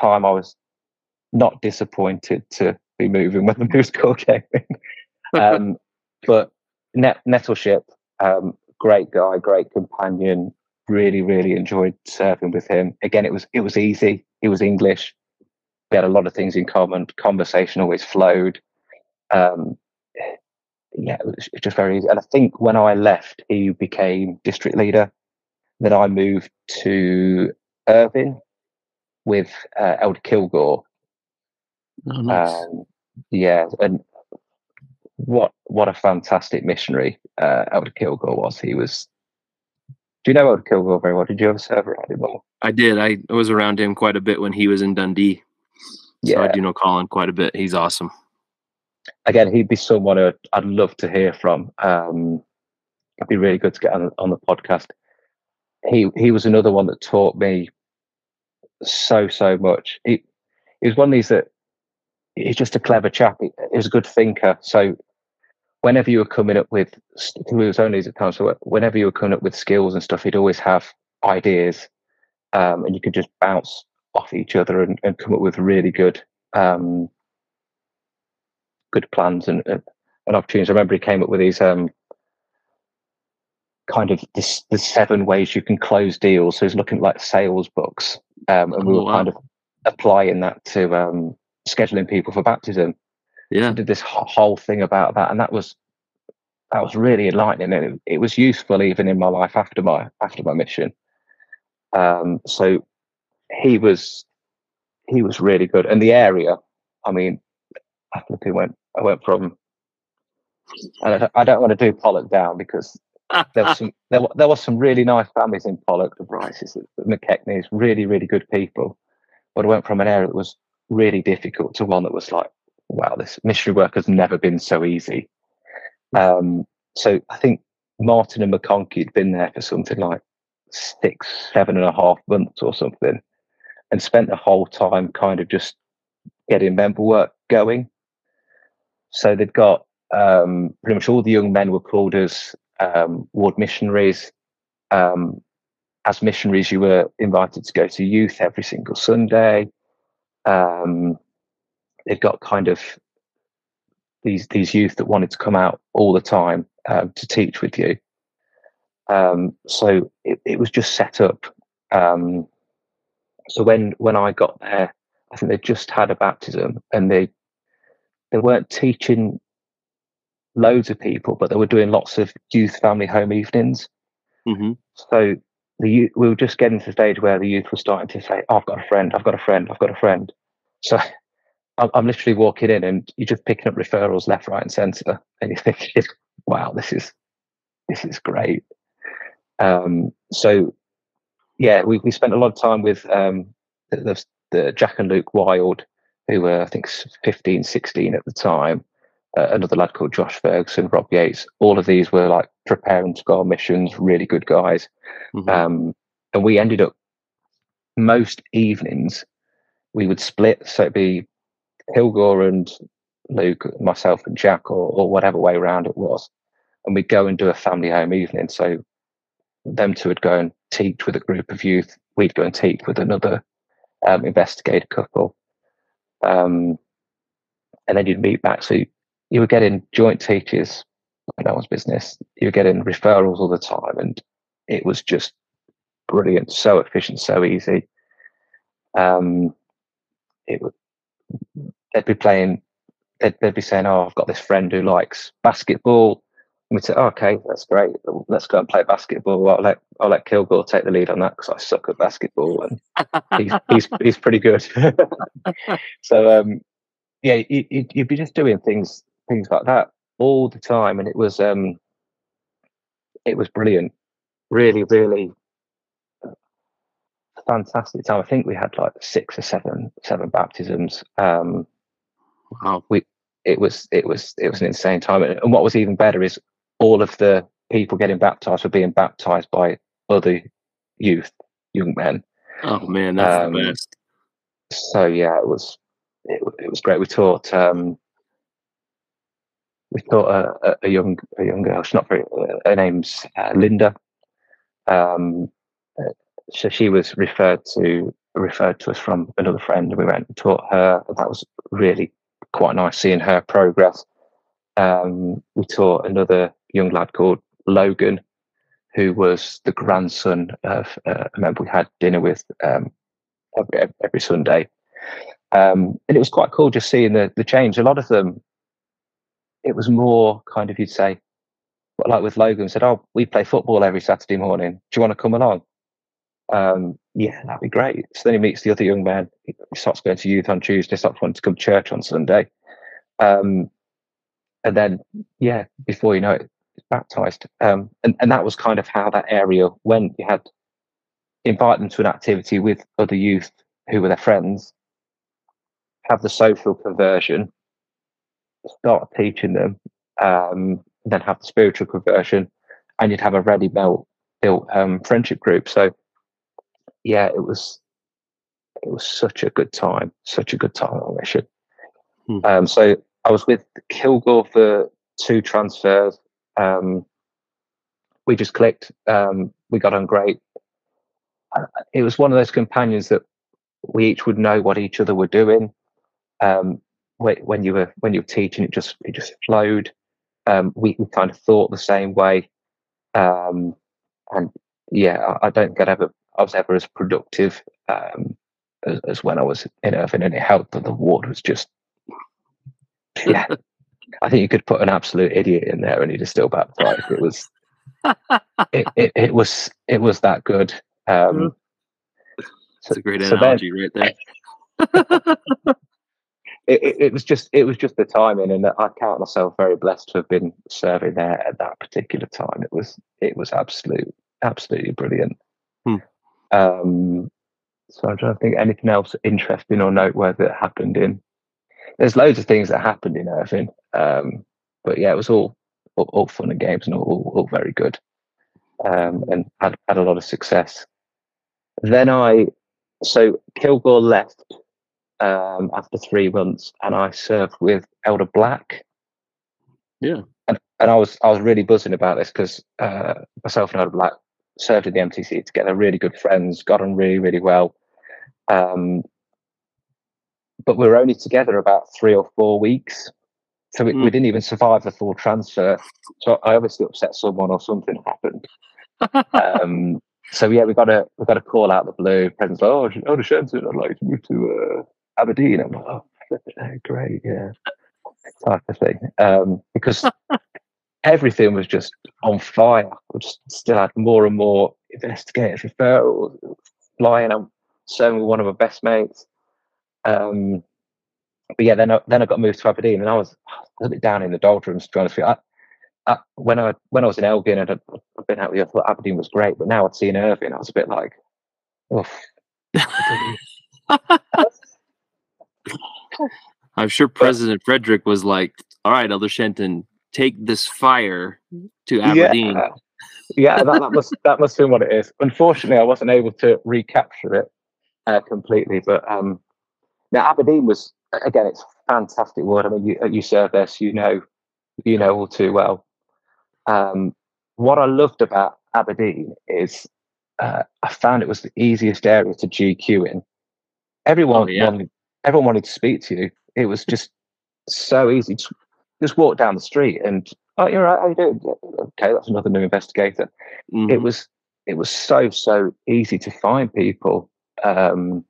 time I was not disappointed to be moving when the moose call came in. Um, but Net- Nettleship, um, great guy, great companion. Really, really enjoyed serving with him. Again, it was it was easy. He was English. We had a lot of things in common. Conversation always flowed. Um, yeah, it was just very easy. And I think when I left, he became district leader. Then I moved to Irvine with uh, Elder Kilgore. Oh, nice. Um, yeah, and what what a fantastic missionary uh, Elder Kilgore was. He was. You know Elder Kilgore very well? Did you ever serve around him? Or? I did. I was around him quite a bit when he was in Dundee. So I do know Colin quite a bit. He's awesome. Again, he'd be someone who I'd love to hear from. Um, it'd be really good to get on, on the podcast. He he was another one that taught me so so much. He he was one of these that he's just a clever chap. He, he was a good thinker. So whenever you were coming up with, he was only at times. So whenever you were coming up with skills and stuff, he'd always have ideas, um, and you could just bounce off each other and, and come up with really good, um, good plans and, and opportunities. I remember he came up with these um, kind of this the seven ways you can close deals. So he's looking at like sales books, um, and we Oh, were wow. kind of applying that to um, scheduling people for baptism. Yeah. did this whole thing about that, and that was that was really enlightening, and it, it was useful even in my life after my after my mission. Um, so he was he was really good, and the area. I mean, I flipping went. I went from. And I don't, want to do Pollok down because there was some there, there was some really nice families in Pollok, the Bryces, the McKechnie's, really really good people. But I went from an area that was really difficult to one that was like, wow, this missionary work has never been so easy. Um, so I think Martin and McConkey had been there for something like six, seven and a half months or something, and spent the whole time kind of just getting member work going. So they've got um, pretty much all the young men were called as um, ward missionaries. Um, as missionaries, you were invited to go to youth every single Sunday. Um, they've got kind of these these youth that wanted to come out all the time um, to teach with you. Um, so it, it was just set up. Um, so when when I got there, I think they just had a baptism, and they they weren't teaching loads of people, but they were doing lots of youth family home evenings. hmm So the youth, we were just getting to the stage where the youth were starting to say, oh, "I've got a friend, I've got a friend, I've got a friend." So I'm, literally walking in, and you're just picking up referrals left, right, and centre, and you're thinking, "Wow, this is this is great." Um, so yeah, we we spent a lot of time with um, the, the, Jack and Luke Wild, who were I think 15, 16 at the time. Uh, another lad called Josh Ferguson, Rob Yates. All of these were like preparing to go on missions, really good guys. hmm Um, and we ended up most evenings we would split, so it'd be Kilgore and Luke, myself and Jack, or, or whatever way around it was, and we'd go and do a family home evening. So them two would go and teach with a group of youth. We'd go and teach with another um, investigator couple, um, and then you'd meet back. So you, you were getting joint teachers, no one's business. You were getting referrals all the time, and it was just brilliant, so efficient, so easy. Um, it would they'd be playing, they'd, they'd be saying, "Oh, I've got this friend who likes basketball." And we'd say, oh, "Okay, that's great. Let's go and play basketball." I'll let I'll let Kilgore take the lead on that because I suck at basketball, and he's he's he's pretty good. so um, yeah, you, you, you'd be just doing things things like that all the time, and it was um, it was brilliant. Really, really fantastic time. I think we had like six or seven seven baptisms. Um, Wow. it was it was it was an insane time. And what was even better is all of the people getting baptized were being baptized by other youth, young men. Oh man, that's Um, the best. So yeah, it was it, it was great. We taught um, we taught a, a, young a young girl. She's not very. Her name's uh, Linda. Um, so she was referred to referred to us from another friend. And we went and taught her. That was really quite nice seeing her progress. Um, we taught another young lad called Logan, who was the grandson of uh, a member we had dinner with um, every, every Sunday. Um, and it was quite cool just seeing the, the change. A lot of them, it was more kind of, you'd say, like with Logan, said, Oh, we play football every Saturday morning. Do you want to come along? Um, yeah, that'd be great. So then he meets the other young man. He starts going to youth on Tuesday, starts wanting to come to church on Sunday. Um, and then, yeah, before you know it, he's baptized. Um, and, and that was kind of how that area went. You had invite them to an activity with other youth who were their friends, have the social conversion, start teaching them, um, then have the spiritual conversion, and you'd have a ready built built um, friendship group. So, yeah, it was it was such a good time, such a good time on mission. Hmm. Um, so I was with Kilgore for two transfers. Um, we just clicked. Um, we got on great. Uh, It was one of those companions that we each would know what each other were doing. Um, when you were when you were teaching, it just it just flowed. Um, we, we kind of thought the same way, um, and yeah, I, I don't think I'd ever I was ever as productive um, as, as when I was in Irvine, and it helped that the ward was just yeah. I think you could put an absolute idiot in there and he'd have still baptized. It was it, it, it was it was that good. Um, That's a great so then- analogy right there. it, it, it was just it was just the timing, and I count myself very blessed to have been serving there at that particular time. It was it was absolute absolutely brilliant. Um, so I'm trying to think anything else interesting or noteworthy that happened in. There's loads of things that happened in Irvine, um, but yeah, it was all all, all fun and games and all, all, all very good, um, and had had a lot of success. Then I so Kilgore left um, after three months, and I served with Elder Black. Yeah. and, and I was I was really buzzing about this because uh, myself and Elder Black served in the MTC together, really good friends, got on really really well. Um, but we were only together about three or four weeks, so we, we Mm. didn't even survive the full transfer. So I obviously upset someone or something happened. um, so yeah, we got a we got a call out the blue. President's like, oh, oh, the Shenton, I'd like to move to uh, Aberdeen. I'm like, oh, great, yeah, type of thing. Um, because everything was just on fire. We just still had more and more investigators, referrals, flying. I'm with one of my best mates. Um, but yeah, then I, then I got moved to Aberdeen, and I was a little bit down in the doldrums. Trying to be honest with you, I, I, when I when I was in Elgin and I'd, I'd been out with you, I thought Aberdeen was great, but now I'd seen Irvine, I was a bit like, oh, I'm sure President Frederick was like, "All right, Elder Shenton, take this fire to Aberdeen." Yeah, yeah that, that must that must be what it is. Unfortunately, I wasn't able to recapture it uh, completely. But um, now Aberdeen was again, it's a fantastic word. I mean, you you serve so you know you know all too well. Um, what I loved about Aberdeen is uh, I found it was the easiest area to GQ in. Everyone Oh, yeah. wanted everyone wanted to speak to you. It was just so easy. Just, just walk down the street and oh, you're right. How you doing? Okay, that's another new investigator. Mhm. It was it was so so easy to find people. Um,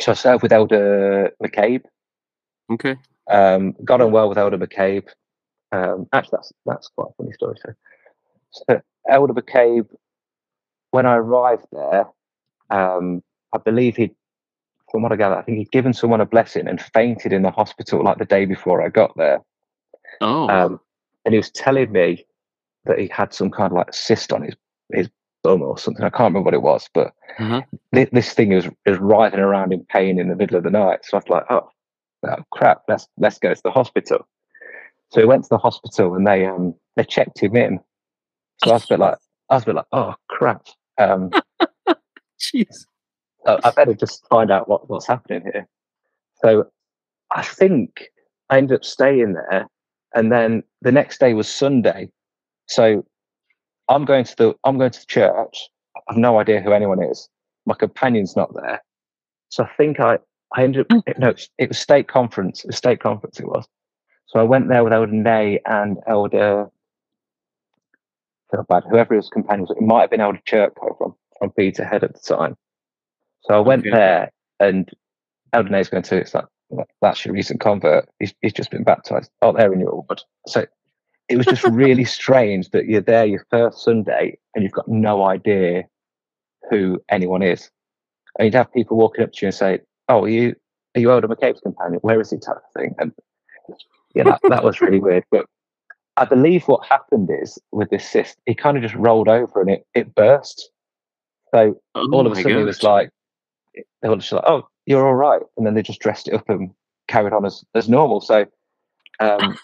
so I served with Elder McCabe. okay. Um, got on well with Elder McCabe. Um, actually, that's that's quite a funny story. So, so Elder McCabe, when I arrived there, um, I believe he, from what I gather, I think he'd given someone a blessing and fainted in the hospital like the day before I got there. Oh, Um, and he was telling me that he had some kind of like cyst on his his thumb or something. I can't remember what it was, but Uh-huh. thi- this thing is is writhing around in pain in the middle of the night. So I was like, oh, oh crap, let's let's go to the hospital. So we went to the hospital and they um they checked him in. So I was a bit like I was a bit like, oh crap. Um Jeez. I I better just find out what, what's happening here. So I think I ended up staying there, and then the next day was Sunday. So I'm going to the I'm going to the church. I've no idea who anyone is. My companion's not there. So I think I I ended up mm. no, it was- stake conference. It was stake conference. It was. So I went there with Elder Nay and Elder. Oh Feel bad. Whoever his companion was, it might have been Elder Churko from from Peterhead at the time. So I went Okay. there, and Elder Nay's going to. It's like "Well, that's your recent convert. He's, he's just been baptized. Oh, they're in your ward. So it was just really strange that you're there your first Sunday and you've got no idea who anyone is. And you'd have people walking up to you and say, "Oh, are you are you Elder McCabe's companion? Where is he?" type of thing. And yeah, that, that was really weird. But I believe what happened is with this cyst, it kind of just rolled over and it, it burst. So Oh all of a oh my sudden it was like they were just like, "Oh, you're all right," and then they just dressed it up and carried on as as normal. So, um,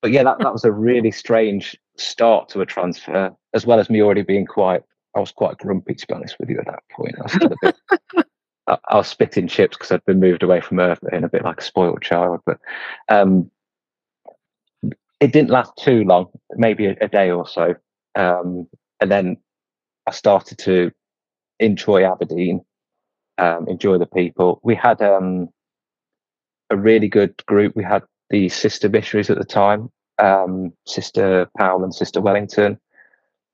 but yeah, that that was a really strange start to a transfer, as well as me already being quite. I was quite grumpy to be honest with you at that point. I was still a bit. I, I was spitting chips because I'd been moved away from Earth and a bit like a spoiled child. But um, it didn't last too long, maybe a, a day or so, um, and then I started to enjoy Aberdeen, um, enjoy the people. We had um, a really good group. We had the sister missionaries at the time, um, Sister Powell and Sister Wellington.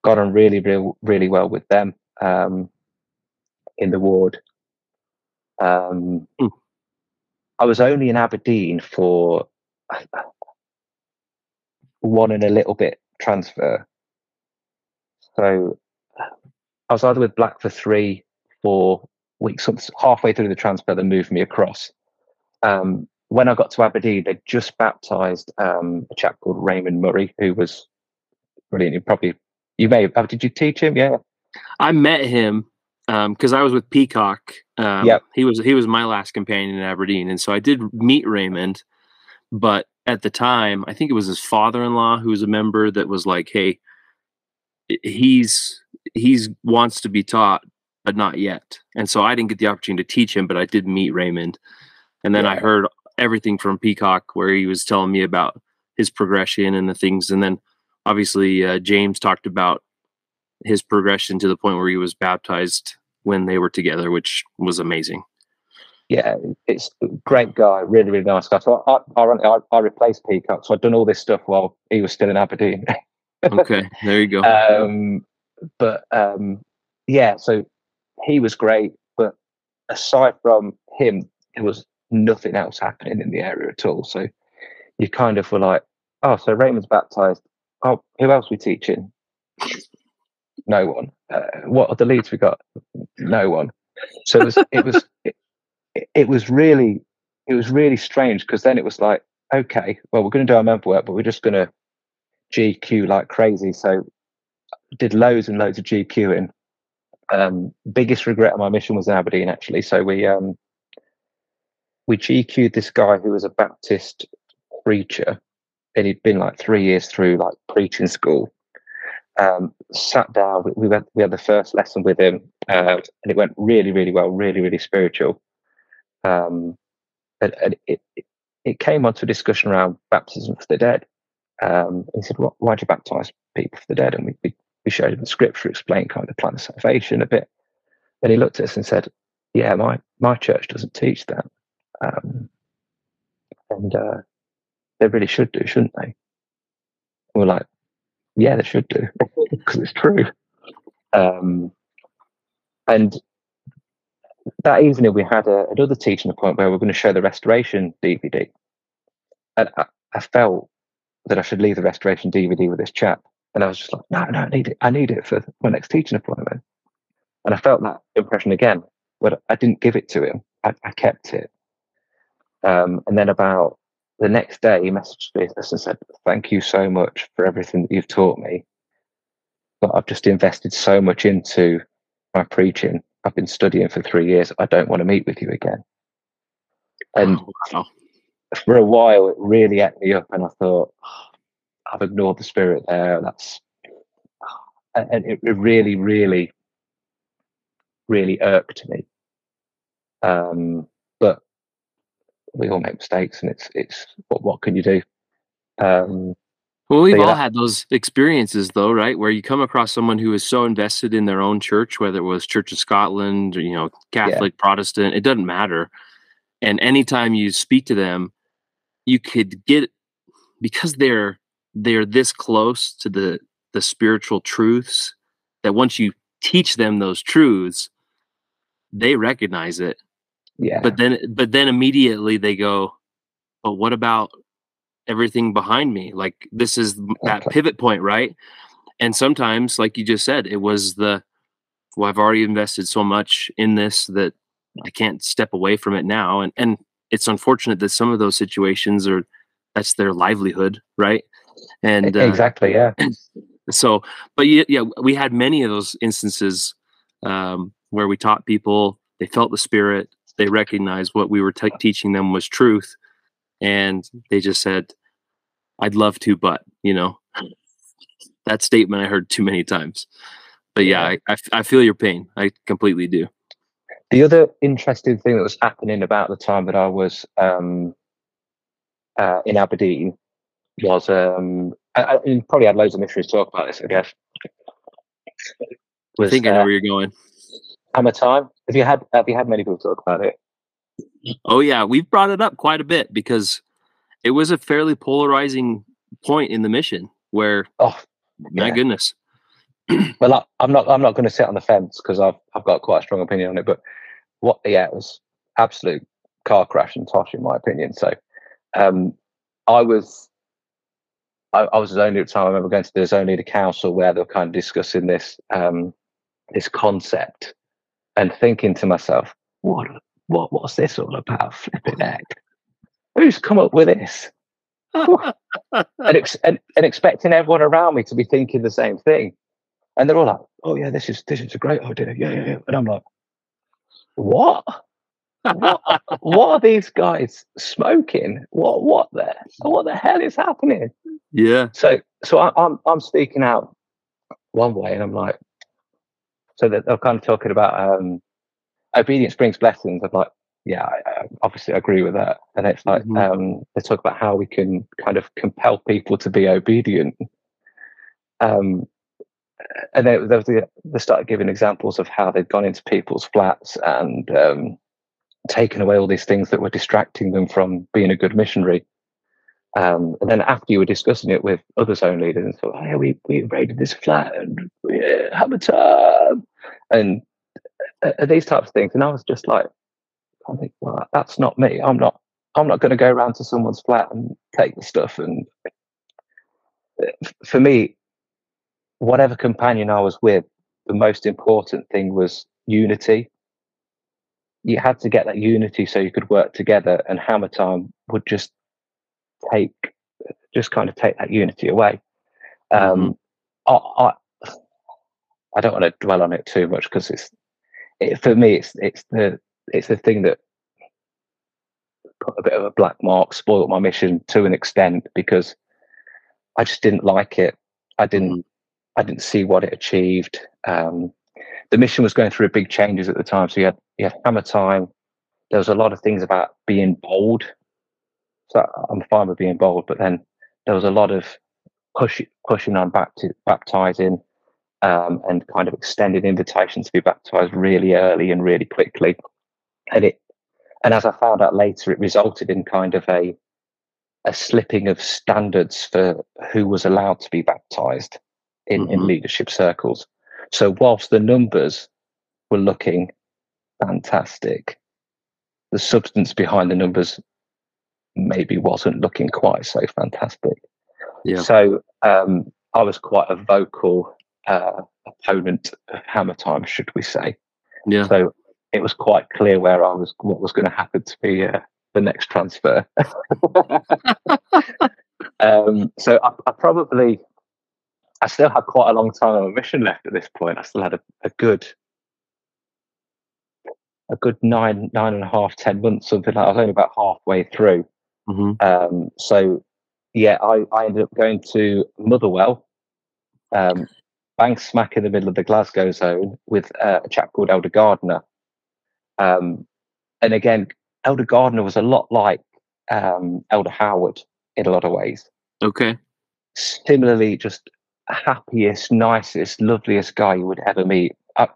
Got on really, real, really well with them um, in the ward. Um, Hmm. I was only in Aberdeen for one and a little bit transfer. So I was either with Black for three, four weeks, halfway through the transfer, they moved me across. Um, when I got to Aberdeen, they just baptized um, a chap called Raymond Murray, who was brilliant. You probably, you may have, did you teach him? Yeah. I met him because I was with Peacock. Um, Yep. He was he was my last companion in Aberdeen, and so I did meet Raymond. But at the time, I think it was his father-in-law who was a member that was like, "Hey, he's he's wants to be taught, but not yet." And so I didn't get the opportunity to teach him, but I did meet Raymond. And then I heard everything from Peacock, where he was telling me about his progression and the things. And then obviously uh, James talked about his progression to the point where he was baptized when they were together, which was amazing. Yeah, it's a great guy, really, really nice guy. So I, I, I, I replaced Peacock, so I'd done all this stuff while he was still in Aberdeen. Okay, there you go. um, but um, yeah, so he was great. But aside from him, there was nothing else happening in the area at all. So you kind of were like, oh, so Raymond's baptized. Oh, who else we teaching? No one. Uh, what the leads we got? No one. So it was. It was. It, it was really. It was really strange because then it was like, okay, well, we're going to do our member work, but we're just going to GQ like crazy. So did loads and loads of GQing. Um, biggest regret of my mission was in Aberdeen actually. So we um, we GQ'd this guy who was a Baptist preacher, and he'd been like three years through like preaching school. Um, sat down, we, we went, we had the first lesson with him, uh, and it went really, really well, really, really spiritual. Um, and, and it, it it came onto a discussion around baptism for the dead. Um, he said, "Why why'd you baptize people for the dead?" And we, we we showed him the scripture, explained kind of the plan of salvation a bit. And he looked at us and said, "Yeah, my my church doesn't teach that, um, and uh, they really should do, shouldn't they?" And we're like, "Yeah, they should do because it's true." Um, and that evening, we had a, another teaching appointment where we are going to show the restoration DVD, and I, I felt that I should leave the restoration DVD with this chap. And I was just like, no, no, I need it. I need it for my next teaching appointment. And I felt that impression again, but I didn't give it to him. I, I kept it. Um, and then about the next day, he messaged me and said, thank you so much for everything that you've taught me. but I've just invested so much into my preaching. I've been studying for three years. I don't want to meet with you again. And Oh, wow. for a while, it really ate me up, and I thought, "Oh, I've ignored the spirit there. That's and it, it really, really, really irked me. Um, but we all make mistakes, and it's it's what what can you do? Um, Well, we've yeah, all had those experiences, though, right? Where you come across someone who is so invested in their own church, whether it was Church of Scotland or you know Catholic, Protestant, it doesn't matter. And anytime you speak to them, you could get because they're they're this close to the the spiritual truths that once you teach them those truths, they recognize it. Yeah, but then but then immediately they go but what about everything behind me? Like this is that pivot point right? And sometimes like you just said it was the well i've already invested so much in this that i can't step away from it now. And and it's unfortunate that some of those situations are that's their livelihood right and uh, exactly, yeah, so but yeah, yeah we had many of those instances um, where we taught people they felt the spirit they recognized what we were te- teaching them was truth and they just said i'd love to but you know? That statement i heard too many times. But yeah, Yeah. I, I f- I feel your pain. I completely do. The other interesting thing that was happening about the time that I was um, uh, in Aberdeen was um, I, I probably had loads of missionaries talk about this. I guess. i Was, think i know uh, where you're going Hammer time. Have you had Have you had many people talk about it? oh yeah we've brought it up quite a bit because it was a fairly polarizing point in the mission where Oh, my Yeah. goodness well, I, I'm not. I'm not going to sit on the fence because I've I've got quite a strong opinion on it. But what? Yeah, it was absolute car crash and tosh in my opinion. So, um, I was. I, I was only at the time. I remember going to the Zone Leader Council where they were kind of discussing this um, this concept, and thinking to myself, what what what's this all about? Flipping heck, who's come up with this? and, ex- and, and expecting everyone around me to be thinking the same thing. And they're all like, "Oh yeah, this is this is a great idea." Yeah, yeah, yeah. And I'm like, "What? What, what are these guys smoking? What what the what the hell is happening?" yeah So so I, I'm I'm speaking out one way, and I'm like, so that they're kind of talking about um, obedience brings blessings. I'm like, yeah, I, I obviously agree with that. And it's like Mhm. um, they talk about how we can kind of compel people to be obedient. Um, and they, they, they they started giving examples of how they'd gone into people's flats and um, taken away all these things that were distracting them from being a good missionary. Um, and then after you were discussing it with other zone leaders, and so, oh, yeah, we, we raided this flat and yeah, hammer time, and uh, these types of things. And I was just like, I think, well, that's not me. I'm not. I'm not going to go around to someone's flat and take the stuff. And uh, for me, whatever companion I was with, the most important thing was unity. You had to get that unity so you could work together, and Hammer Time would just take, just kind of take that unity away. Um, I, I, I don't want to dwell on it too much because it's, it, for me, it's it's the it's the thing that put a bit of a black mark, spoiled my mission to an extent because I just didn't like it. I didn't I didn't see what it achieved. Um, the mission was going through big changes at the time. So you had you had hammer time. There was a lot of things about being bold. So I'm fine with being bold, but then there was a lot of push, pushing on back to baptizing um, and kind of extended invitations to be baptized really early and really quickly. And it and as I found out later, it resulted in kind of a a slipping of standards for who was allowed to be baptized in, in Mhm. leadership circles. So whilst the numbers were looking fantastic, the substance behind the numbers maybe wasn't looking quite so fantastic. Yeah. So um, I was quite a vocal uh, opponent of Hammer Time, should we say? yeah So it was quite clear where I was, what was going to happen to be uh, the next transfer. um, so I, I probably, I still had quite a long time on a mission left at this point. I still had a, a good a good nine, nine and a half, ten months, something like that. I was only about halfway through. hmm Um, so yeah, I, I ended up going to Motherwell, um, bang smack in the middle of the Glasgow zone with uh, a chap called Elder Gardner. Um, and again, Elder Gardner was a lot like um, Elder Howard in a lot of ways. Okay. Similarly, just happiest, nicest, loveliest guy you would ever meet. I,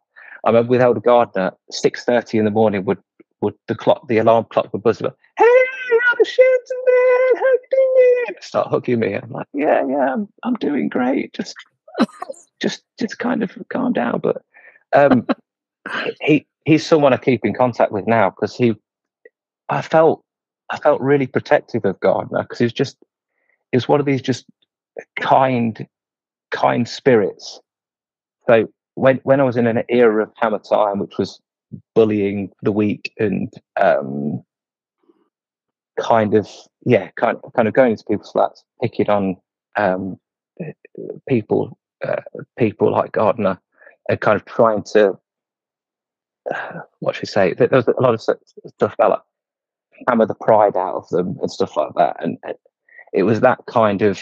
I remember with Elder Gardner, six thirty in the morning would would the clock, the alarm clock would buzz about, "Hey, Elder Shenton, man, how you doing?" Start hugging me. I'm like, "Yeah, yeah, I'm I'm doing great. Just, just, just kind of calm down." But um, he he's someone I keep in contact with now because he, I felt I felt really protective of Gardner because he was just he was one of these just kind kind spirits. So when when I was in an era of hammer time, which was bullying the weak and um, kind of yeah, kind kind of going to people's flats, picking on um, people uh, people like Gardner, and kind of trying to what should I say? There was a lot of stuff about like hammer the pride out of them and stuff like that, and it was that kind of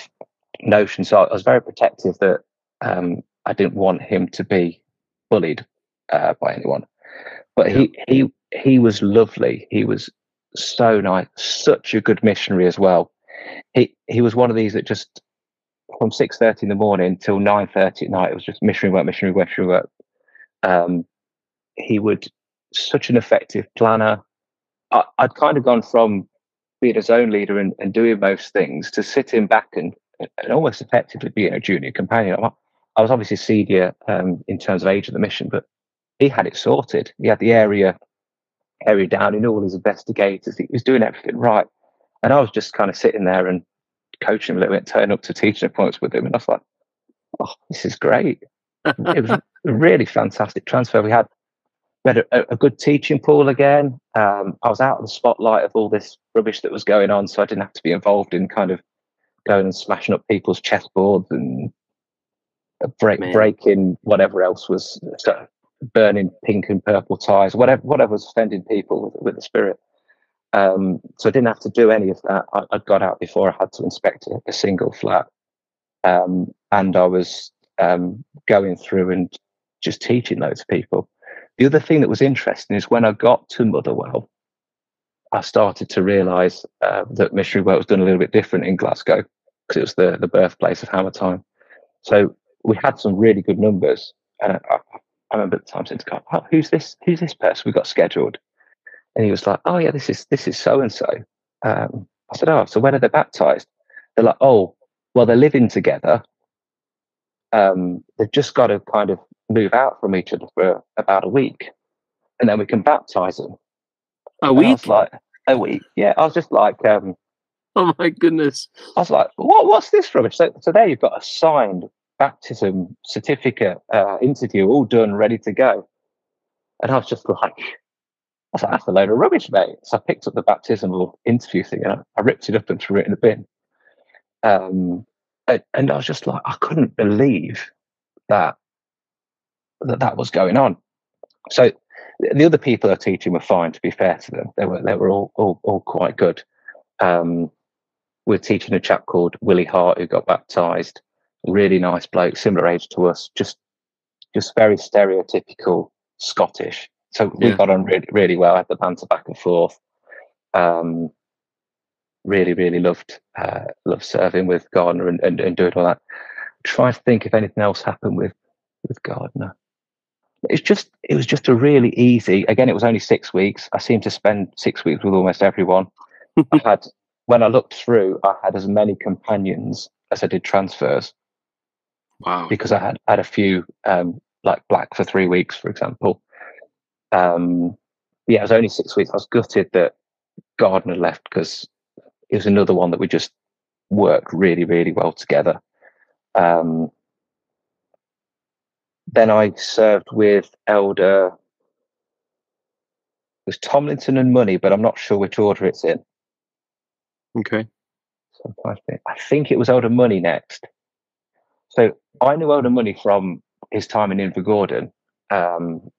notion. So I was very protective that um, I didn't want him to be bullied uh, by anyone. But he he he was lovely. He was so nice, such a good missionary as well. He he was one of these that just from six thirty in the morning till nine thirty at night. It was just missionary work, missionary work, missionary work. Um, he would such an effective planner. I, I'd kind of gone from being a zone leader and, and doing most things to sitting back and, and almost effectively being a junior companion. I, was obviously senior um, in terms of age of the mission, but he had it sorted. He had the area area down. Knew all his investigators. He was doing everything right, and I was just kind of sitting there and coaching him a little bit, turning up to teaching appointments with him, and I was like, "Oh, this is great." it was a really fantastic transfer. We had we had a, a good teaching pool again. Um, I was out of the spotlight of all this rubbish that was going on, so I didn't have to be involved in kind of going and smashing up people's chessboards and break Man. breaking whatever else was so burning pink and purple ties, whatever whatever was offending people with, with the spirit. Um, so I didn't have to do any of that. I, I got out before I had to inspect a, a single flat, um, and I was um, going through and just teaching loads of people. The other thing that was interesting is when I got to Motherwell, I started to realise uh, that missionary work was done a little bit different in Glasgow because it was the the birthplace of Hammer Time. So we had some really good numbers, and I, I remember at the time saying to God, oh, "Who's this? Who's this person we got scheduled?" And he was like, "Oh yeah, this is this is so and so." I said, "Oh, so when are they baptized?" They're like, "Oh, well, they're living together. Um, they've just got to kind of move out from each other for about a week, and then we can baptize them." A And I week? was like, "A week?" Yeah, I was just like, um, Oh my goodness. I was like, "What? What's this rubbish?" So, so there you've got a signed baptism certificate, uh, interview, all done, ready to go. And I was just like, I was like, that's a load of rubbish, mate. So I picked up the baptismal interview thing and I, I ripped it up and threw it in the bin. Um, and, and I was just like, I couldn't believe that that, that was going on. So the the other people I was teaching were fine, to be fair to them. They were they were all all, all quite good. Um, we're teaching a chap called Willie Hart who got baptized. Really nice bloke, similar age to us, just just very stereotypical Scottish. So we Yeah. got on really really well. had the banter back and forth. Um, really really loved uh, loved serving with Gardner and, and, and doing all that. Try to think if anything else happened with with Gardner. It's just it was just a really easy. Again, it was only six weeks. I seemed to spend six weeks with almost everyone. I had when I looked through, I had as many companions as I did transfers Wow. because I had had a few um, like black for three weeks, for example. Um, yeah, it was only six weeks. I was gutted that Gardner left because it was another one that we just worked really, really well together. Um, then I served with Elder. It was Tomlinson and Money, but I'm not sure which order it's in. Okay. So I think, I think it was Elder Money next. So I knew Owen Money from his time in Invergordon, um,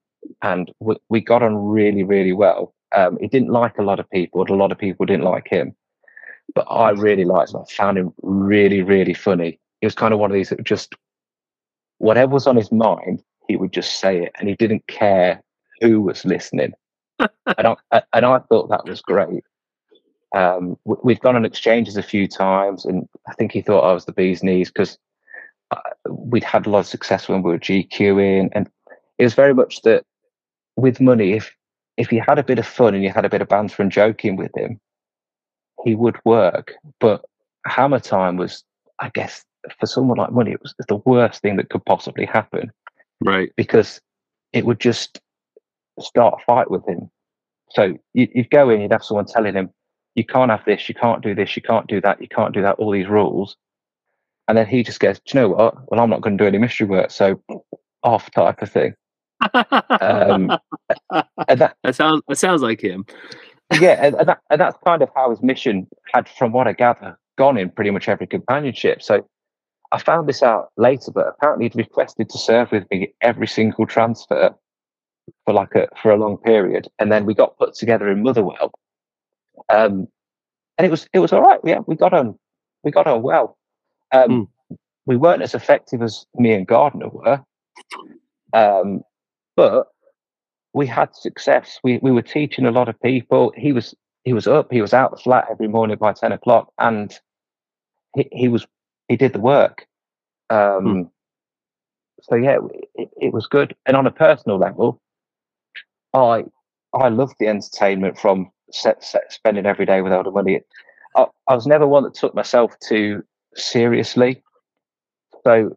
and we, we got on really, really well. Um, he didn't like a lot of people, and a lot of people didn't like him. But I really liked him. I found him really, really funny. He was kind of one of these that just whatever was on his mind, he would just say it, and he didn't care who was listening. and, I, and I thought that was great. Um, we've gone on exchanges a few times, and I think he thought I was the bee's knees because uh, we'd had a lot of success when we were GQing, and it was very much that with money, if if you had a bit of fun and you had a bit of banter and joking with him, he would work. But hammer time was, I guess, for someone like money, it was the worst thing that could possibly happen. Right. Because it would just start a fight with him. So you, would go in, you'd have someone telling him, you can't have this, you can't do this, you can't do that, you can't do that, all these rules. And then he just goes, do you know what? Well, I'm not going to do any mystery work. So off type of thing. um, that, that sounds that sounds like him. yeah, and, and, that, and that's kind of how his mission had, from what I gather, gone in pretty much every companionship. So I found this out later, but apparently he'd requested to serve with me every single transfer for like a for a long period, and then we got put together in Motherwell, um, and it was it was all right. Yeah, we got on we got on well. Um, mm. We weren't as effective as me and Gardner were, um, but we had success. We we were teaching a lot of people. He was he was up. He was out the flat every morning by ten o'clock, and he, he was he did the work. Um, hmm. So yeah, it, it, was good. And on a personal level, I I loved the entertainment from set, set, spending every day without the money. I, I was never one that took myself too seriously. So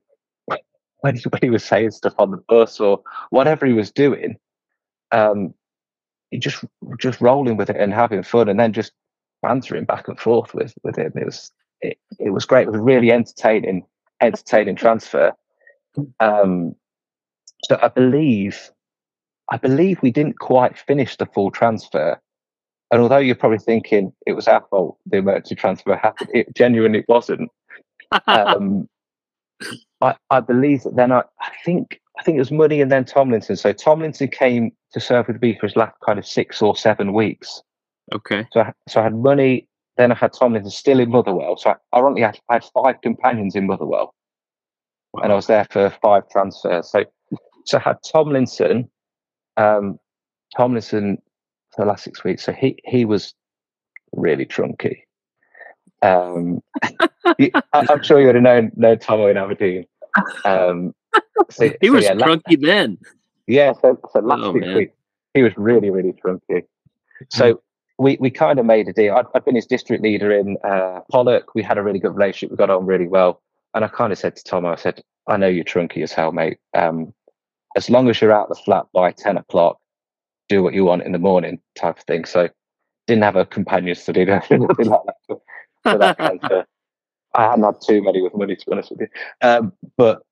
when he, when he was saying stuff on the bus or whatever he was doing, um, he just just rolling with it and having fun, and then just answering back and forth with with him. It was it, it was great. It was really entertaining, entertaining transfer. Um, so I believe, I believe we didn't quite finish the full transfer. And although you're probably thinking it was our fault the emergency transfer happened, it genuinely wasn't. Um, I, I believe that then I, I think I think it was Money and then Tomlinson. So Tomlinson came to serve with me for his last kind of six or seven weeks. Okay. So I, so I had Money, then I had Tomlinson still in Motherwell. So I ironically had, I had five companions in Motherwell. Wow. And I was there for five transfers. So so I had Tomlinson, um, Tomlinson for the last six weeks. So he he was really trunky. Um, I, am sure you would have known known Tomo in Aberdeen. Um, so, he was so yeah, trunky last, then. Yeah, so, so last oh, week he was really, really trunky. So we, we kind of made a deal. I'd, I'd been his district leader in uh, Pollok. We had a really good relationship. We got on really well. And I kind of said to Tom, I said, I know you're trunky as hell, mate. Um, as long as you're out the flat by 10 o'clock, do what you want in the morning type of thing. So didn't have a companion study or anything like that that of, I hadn't had too many with money, to be honest with you. Um, but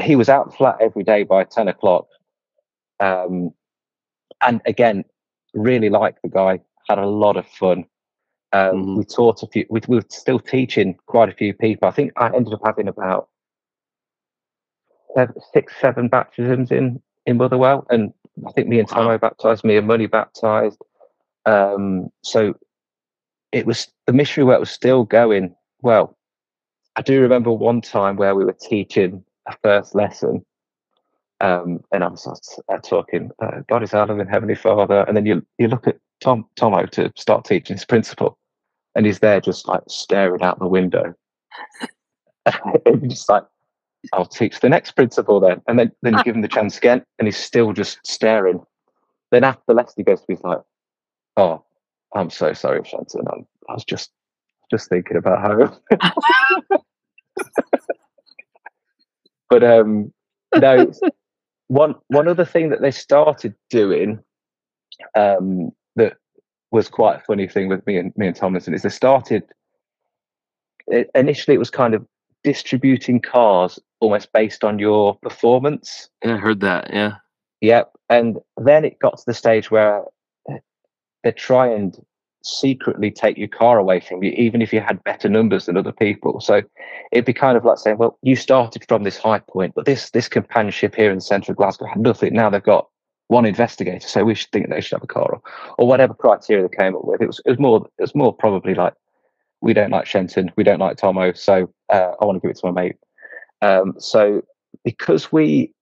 he was out the flat every day by 10 o'clock. Um, and again, really liked the guy, had a lot of fun. Um, mm-hmm. We taught a few, we, we, were still teaching quite a few people. I think I ended up having about seven, six, seven baptisms in, in Motherwell. And I think me and Tomo wow. baptized, me and Money baptized. Um, so it was, the missionary work was still going well. I do remember one time where we were teaching a first lesson. Um, and I was uh, talking, uh, God is our loving Heavenly Father. And then you you look at Tom Tomo to start teaching his principle, and he's there just like staring out the window. and just like, I'll teach the next principle then. And then, then you give him the chance again, and he's still just staring. Then after lesson, he goes to me, he's like, Oh, I'm so sorry, Shenton. I'm, I was just just thinking about how. But um, no, one one other thing that they started doing um, that was quite a funny thing with me and me and Tomlinson is they started. It, initially, it was kind of distributing cars almost based on your performance. Yeah, I heard that. Yeah. Yep. And then it got to the stage where they try and secretly take your car away from you, even if you had better numbers than other people. So it'd be kind of like saying, well, you started from this high point, but this this companionship here in the centre of Glasgow had nothing. Now they've got one investigator, so we should think they should have a car or, or whatever criteria they came up with. It was it was more it was more probably like we don't like Shenton, we don't like Tomo, so uh, I want to give it to my mate. Um, so because we,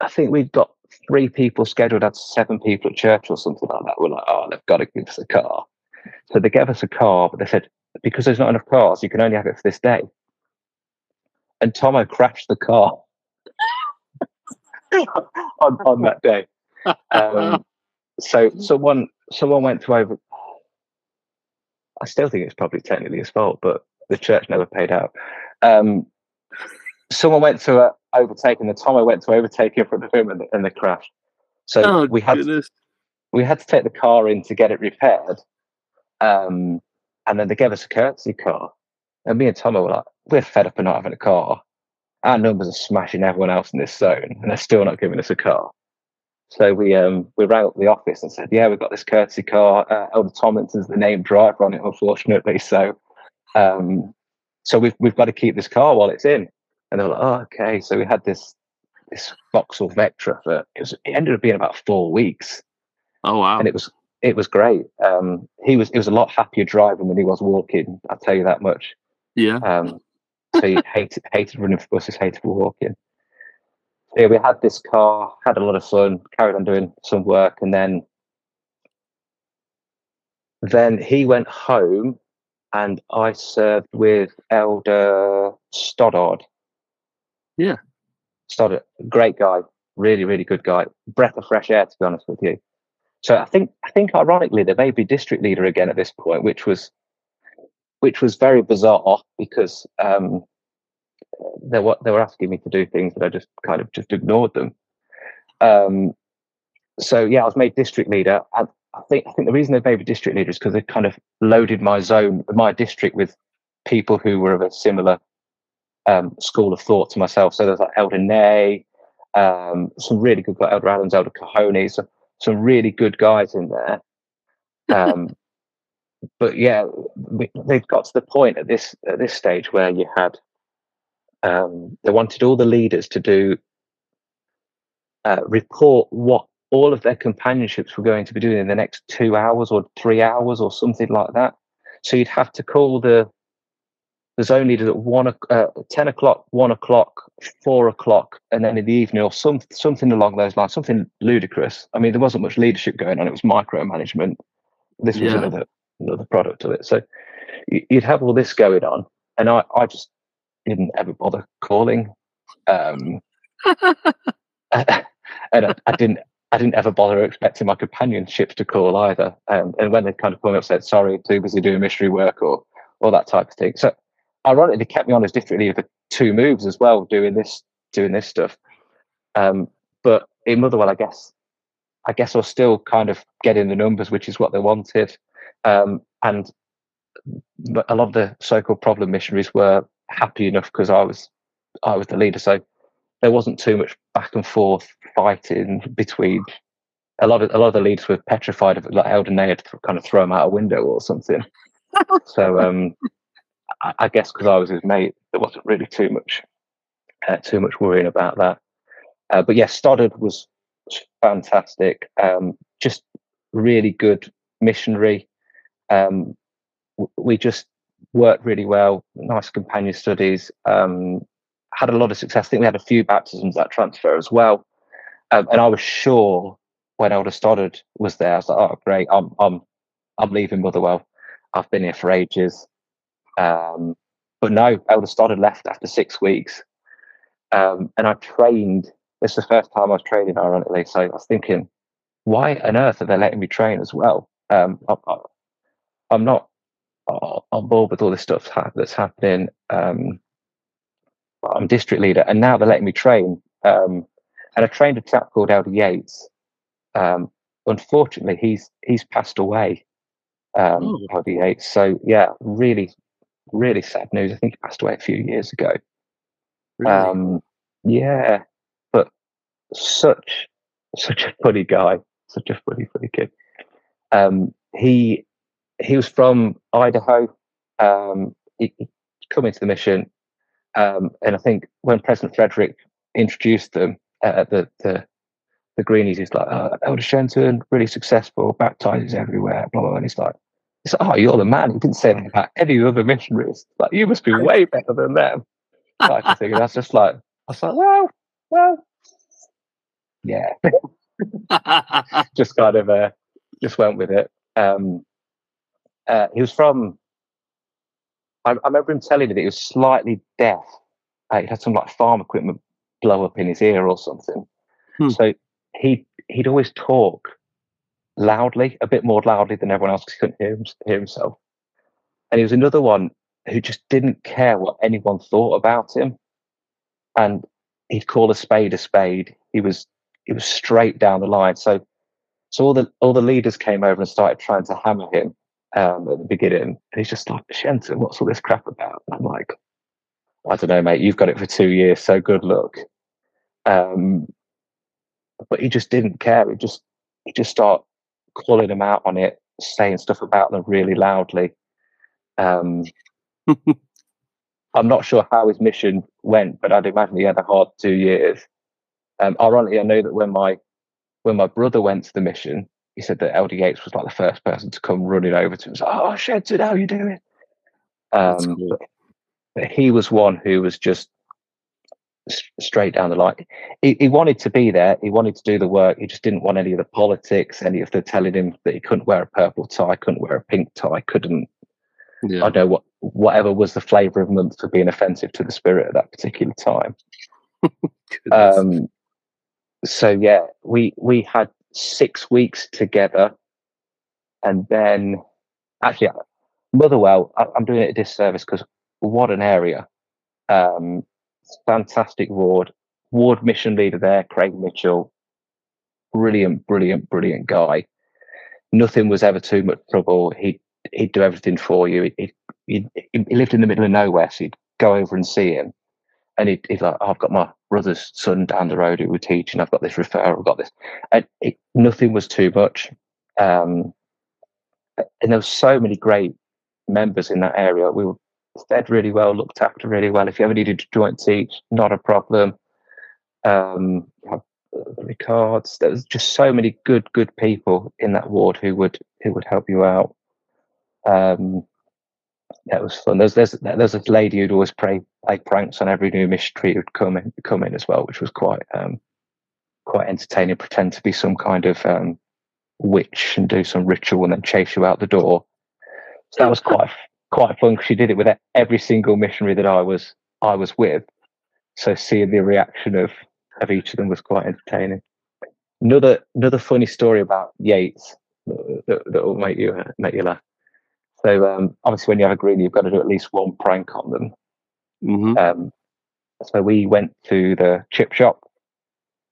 I think we've got three people scheduled at seven people at church or something like that. We're like, oh, they've got to give us a car. So they gave us a car, but they said, because there's not enough cars, you can only have it for this day. And Tomo crashed the car on, on that day. Um, so someone someone went to over. I still think it's probably technically his fault, but the church never paid out. Um, someone went to uh, overtake him. The Tomo went to overtake in front of him, and, and they crashed. So oh, we had goodness. we had to take the car in to get it repaired. Um, and then they gave us a courtesy car. And me and Tomo were like, we're fed up of not having a car. Our numbers are smashing everyone else in this zone, and they're still not giving us a car. So we um we rang up the office and said, yeah, we've got this courtesy car. Uh, Elder Tomlinson's the named driver on it, unfortunately. So um so we've we've got to keep this car while it's in. And they were like, oh, okay. So we had this this Vauxhall Vectra for it was it ended up being about four weeks, Oh wow. and it was it was great. Um, he was he was a lot happier driving than he was walking. I'll tell you that much. yeah. Um, so he hated hated running for buses, hated walking. So yeah, we had this car, had a lot of fun, carried on doing some work, and then then he went home, and I served with Elder Stoddard. Yeah. Stoddard, great guy, really really good guy, breath of fresh air to be honest with you. So I think I think ironically they may be district leader again at this point, which was which was very bizarre because um, they were they were asking me to do things that I just kind of just ignored them. Um, so yeah, I was made district leader. And I think I think the reason they made me district leader is because they kind of loaded my zone, my district, with people who were of a similar um, school of thought to myself. So there's like Elder Nay, um, some really good guys, Elder Adams, Elder Cahoney, so some really good guys in there. Um, but yeah, we, they've got to the point at this at this stage where you had um, they wanted all the leaders to do uh, report what all of their companionships were going to be doing in the next two hours or three hours or something like that. So you'd have to call the the only at one uh, ten o'clock, one o'clock, four o'clock, and then in the evening or some something along those lines, something ludicrous. I mean, there wasn't much leadership going on; it was micromanagement. This was Yeah. another another product of it. So you'd have all this going on, and I I just didn't ever bother calling. Um, and I, I didn't I didn't ever bother expecting my companionships to call either. Um, and when they kind of called me up, said sorry, too busy doing mystery work or or that type of thing. So ironically, they kept me on as leader for two moves as well, doing this doing this stuff. Um, but in Motherwell, I guess I guess I was still kind of getting the numbers, which is what they wanted. Um, and a lot of the so-called problem missionaries were happy enough because I was I was the leader, so there wasn't too much back and forth fighting between. A lot of a lot of the leaders were petrified of like Elden Nay had kind of throw him out a window or something. so um, I, I guess because I was his mate, there wasn't really too much uh, too much worrying about that. Uh, but yes, Stoddard was was fantastic. Um, just really good missionary. Um, we just worked really well. Nice companion studies. Um, had a lot of success. I think we had a few baptisms that transfer as well. Um, and I was sure when Elder Stoddard was there, I was like, "Oh, great! I'm I'm I'm leaving Motherwell. I've been here for ages." Um, but no, Elder Stoddard left after six weeks, um, and I trained. This is the first time I was training, ironically. So I was thinking, why on earth are they letting me train as well? Um, I, I, I'm not uh, on board with all this stuff that's happening. Um, I'm district leader, and now they're letting me train. Um, and I trained a chap called Elder Yates. Um, unfortunately, he's he's passed away. Um, Oh. Elder Yates. So yeah, really, really sad news. I think he passed away a few years ago. Really? Um, yeah, but such such a funny guy, such a funny funny kid. Um, he he was from Idaho. Um, he, he come into the mission, um, and I think when President Frederick introduced them at the the the greenies, he's like, oh, Elder Shenton, really successful, baptizes everywhere, blah blah. And he's like, he's like, oh, you're the man. He didn't say anything about any other missionaries. Like, you must be way better than them. Like, I think that's just like, I was like, well, well, yeah. just kind of uh, just went with it. Um, uh, he was from. I, I, remember him telling me that he was slightly deaf. Uh, he had some like farm equipment blow up in his ear or something. Hmm. So he he'd always talk loudly, a bit more loudly than everyone else because he couldn't hear, him, hear himself. And he was another one who just didn't care what anyone thought about him, and he'd call a spade a spade. He was he was straight down the line. So so all the all the leaders came over and started trying to hammer him um, at the beginning, and he's just like, Shenton, what's all this crap about? And I'm like, I don't know, mate. You've got it for two years, so good luck. Um, but he just didn't care. He just he just started calling them out on it, saying stuff about them really loudly. Um, I'm not sure how his mission went, but I'd imagine he had a hard two years. Um, ironically, I know that when my when my brother went to the mission, he said that Yates was like the first person to come running over to him. and say, "Oh, Shenton, how are you doing?" Um, cool. but, but he was one who was just straight down the line. He, he, wanted to be there. He wanted to do the work. He just didn't want any of the politics, any of the telling him that he couldn't wear a purple tie, couldn't wear a pink tie, couldn't. Yeah. I don't know what whatever was the flavour of month for being offensive to the spirit at that particular time. um, so yeah, we we had six weeks together, and then actually, Motherwell. I, am doing it a disservice because what an area. Um, fantastic ward, ward mission leader there, Craig Mitchell. Brilliant, brilliant, brilliant guy. Nothing was ever too much trouble. He'd he'd do everything for you. He, he, he lived in the middle of nowhere, so you'd go over and see him. And he'd, he'd like, oh, I've got my brother's son down the road who would teach, and I've got this referral, I've got this. And it, nothing was too much. Um, and there were so many great members in that area. We were fed really well, looked after really well. If you ever needed to joint teach, not a problem. Um, records. There was just so many good, good people in that ward who would who would help you out. Um, that was fun. There's there's there's a lady who'd always play play pranks on every new missionary who'd come in come in as well, which was quite um, quite entertaining. Pretend to be some kind of um, witch and do some ritual and then chase you out the door. So that was quite quite fun because she did it with every single missionary that I was I was with. So seeing the reaction of of each of them was quite entertaining. Another another funny story about Yates that, that will make you make you laugh. So um, obviously, when you have a green, you've got to do at least one prank on them. Mm-hmm. Um, so we went to the chip shop,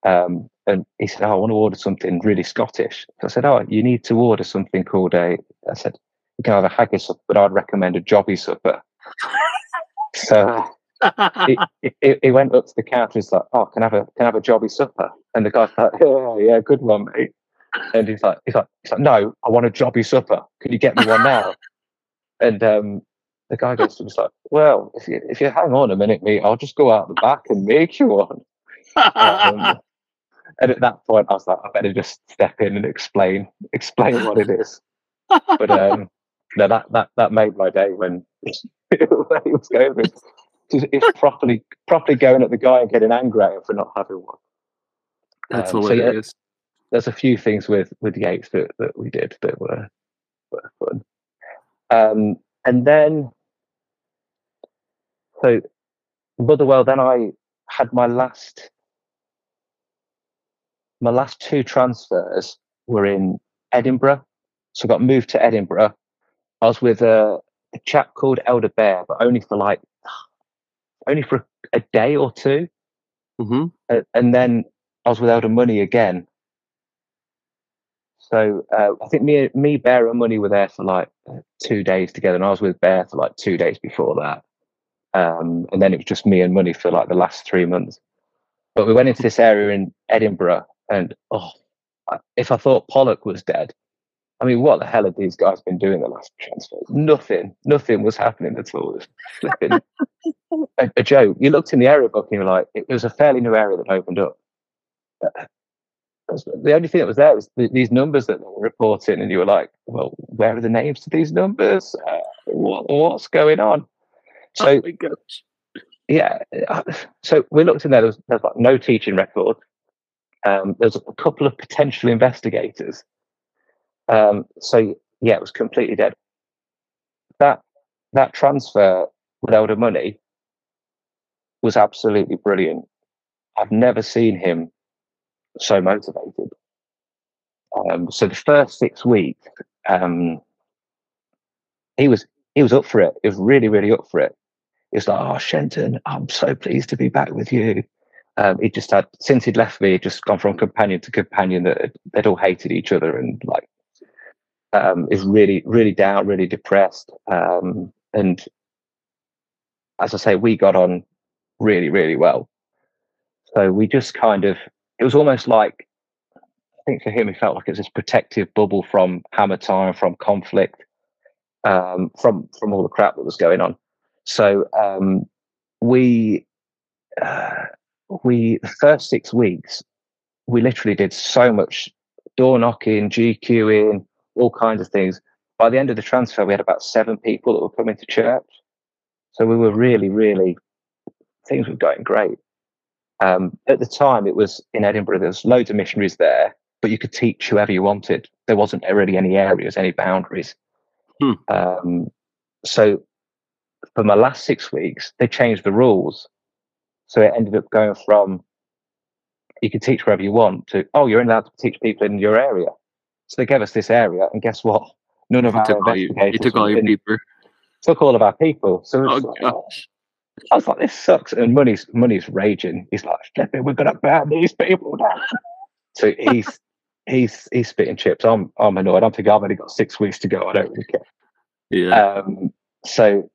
um, and he said, oh, "I want to order something really Scottish." So I said, "Oh, you need to order something called a." I said, "You can have a haggis, but I'd recommend a jobby supper." so he, he, he, went up to the counter. He's like, "Oh, can I have a can I have a jobby supper?" And the guy's like, "Yeah, yeah, good one, mate." And he's like, he's like, he's like, "No, I want a jobby supper. Can you get me one now?" And um, the guy goes to him, like, well, if you, if you hang on a minute, mate, I'll just go out the back and make you one. um, and at that point, I was like, I better just step in and explain explain what it is. But um, no, that that that made my day when, when he was going. With, it's properly properly going at the guy and getting angry at him for not having one. That's um, hilarious. So yeah, there's a few things with with Yates that, that we did that were were fun. Um, and then, so Motherwell, then I had my last, my last two transfers were in Edinburgh. So I got moved to Edinburgh. I was with a, a chap called Elder Bear, but only for like, only for a day or 2 mm-hmm. uh, and then I was with Elder Money again. So uh, I think me, me, Bear, and Money were there for like two days together, and I was with Bear for like two days before that. Um, and then it was just me and Money for like the last three months. But we went into this area in Edinburgh, and oh, if I thought Pollok was dead, I mean, what the hell have these guys been doing the last transfer? Nothing, nothing was happening at all. It was flipping a, a joke. You looked in the area book and you were like, it was a fairly new area that opened up. The only thing that was there was the, these numbers that they were reporting, and you were like, "Well, where are the names to these numbers? Uh, what, what's going on?" So, oh yeah, uh, so we looked in there. There was, there was like no teaching record. Um, there was a couple of potential investigators. Um, so yeah, it was completely dead. That that transfer with Elder Money was absolutely brilliant. I've never seen him so motivated. Um, so the first six weeks, um, he was he was up for it. He was really, really up for it. He was like, "Oh, Shenton, I'm so pleased to be back with you." Um, he just had since he'd left me, he'd just gone from companion to companion that they'd all hated each other and like um, is really, really down, really depressed. Um, and as I say, we got on really, really well. So we just kind of, it was almost like, I think for him, he felt like it was this protective bubble from hammer time, from conflict, um, from from all the crap that was going on. So um, we, uh, we the first six weeks, we literally did so much door knocking, GQing, all kinds of things. By the end of the transfer, we had about seven people that were coming to church. So we were really, really, things were going great. Um, at the time, it was in Edinburgh, there was loads of missionaries there, but you could teach whoever you wanted. There wasn't really any areas, any boundaries. Hmm. Um, so for my last six weeks, they changed the rules. So it ended up going from you can teach wherever you want to, oh, you're allowed to teach people in your area. So they gave us this area, and guess what? None of you our took investigators. All you, you took all your people. Took all of our people. So oh, like, gosh. I was like, this sucks. And money's money's raging. He's like, flipping, we're gonna burn these people down. so he's he's he's spitting chips. I'm I'm annoyed. I'm thinking I've only got six weeks to go. I don't really care. Yeah. Um, so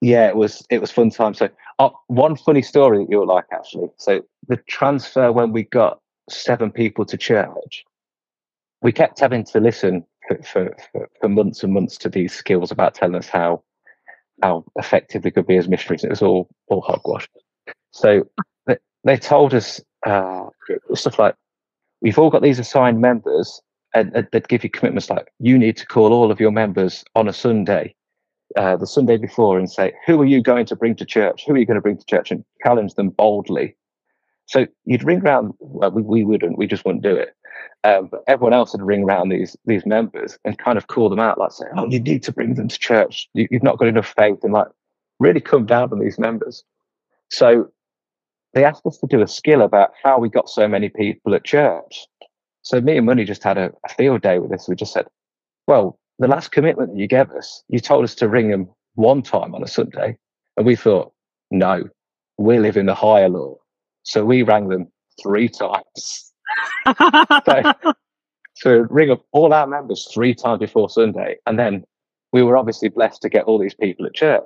yeah, it was it was fun time. So uh, one funny story that you'll like actually. So the transfer when we got seven people to church, we kept having to listen for, for, for, months and months to these skills about telling us how how effective they could be as missionaries. It was all all hogwash. So they, they told us uh, stuff like, "We've all got these assigned members, and, and they'd give you commitments like you need to call all of your members on a Sunday, uh, the Sunday before, and say who are you going to bring to church? Who are you going to bring to church? And challenge them boldly." So you'd ring around. Well, we, we wouldn't. We just wouldn't do it. Um, but everyone else would ring around these these members and kind of call them out, like say, "Oh, you need to bring them to church. You, have not got enough faith," and like really come down on these members. So they asked us to do a skill about how we got so many people at church. So me and Money just had a, a field day with this. We just said, "Well, the last commitment that you gave us, you told us to ring them one time on a Sunday, and we thought, no, we live in the higher law." So we rang them three times. So, ring up all our members three times before Sunday. And then we were obviously blessed to get all these people at church.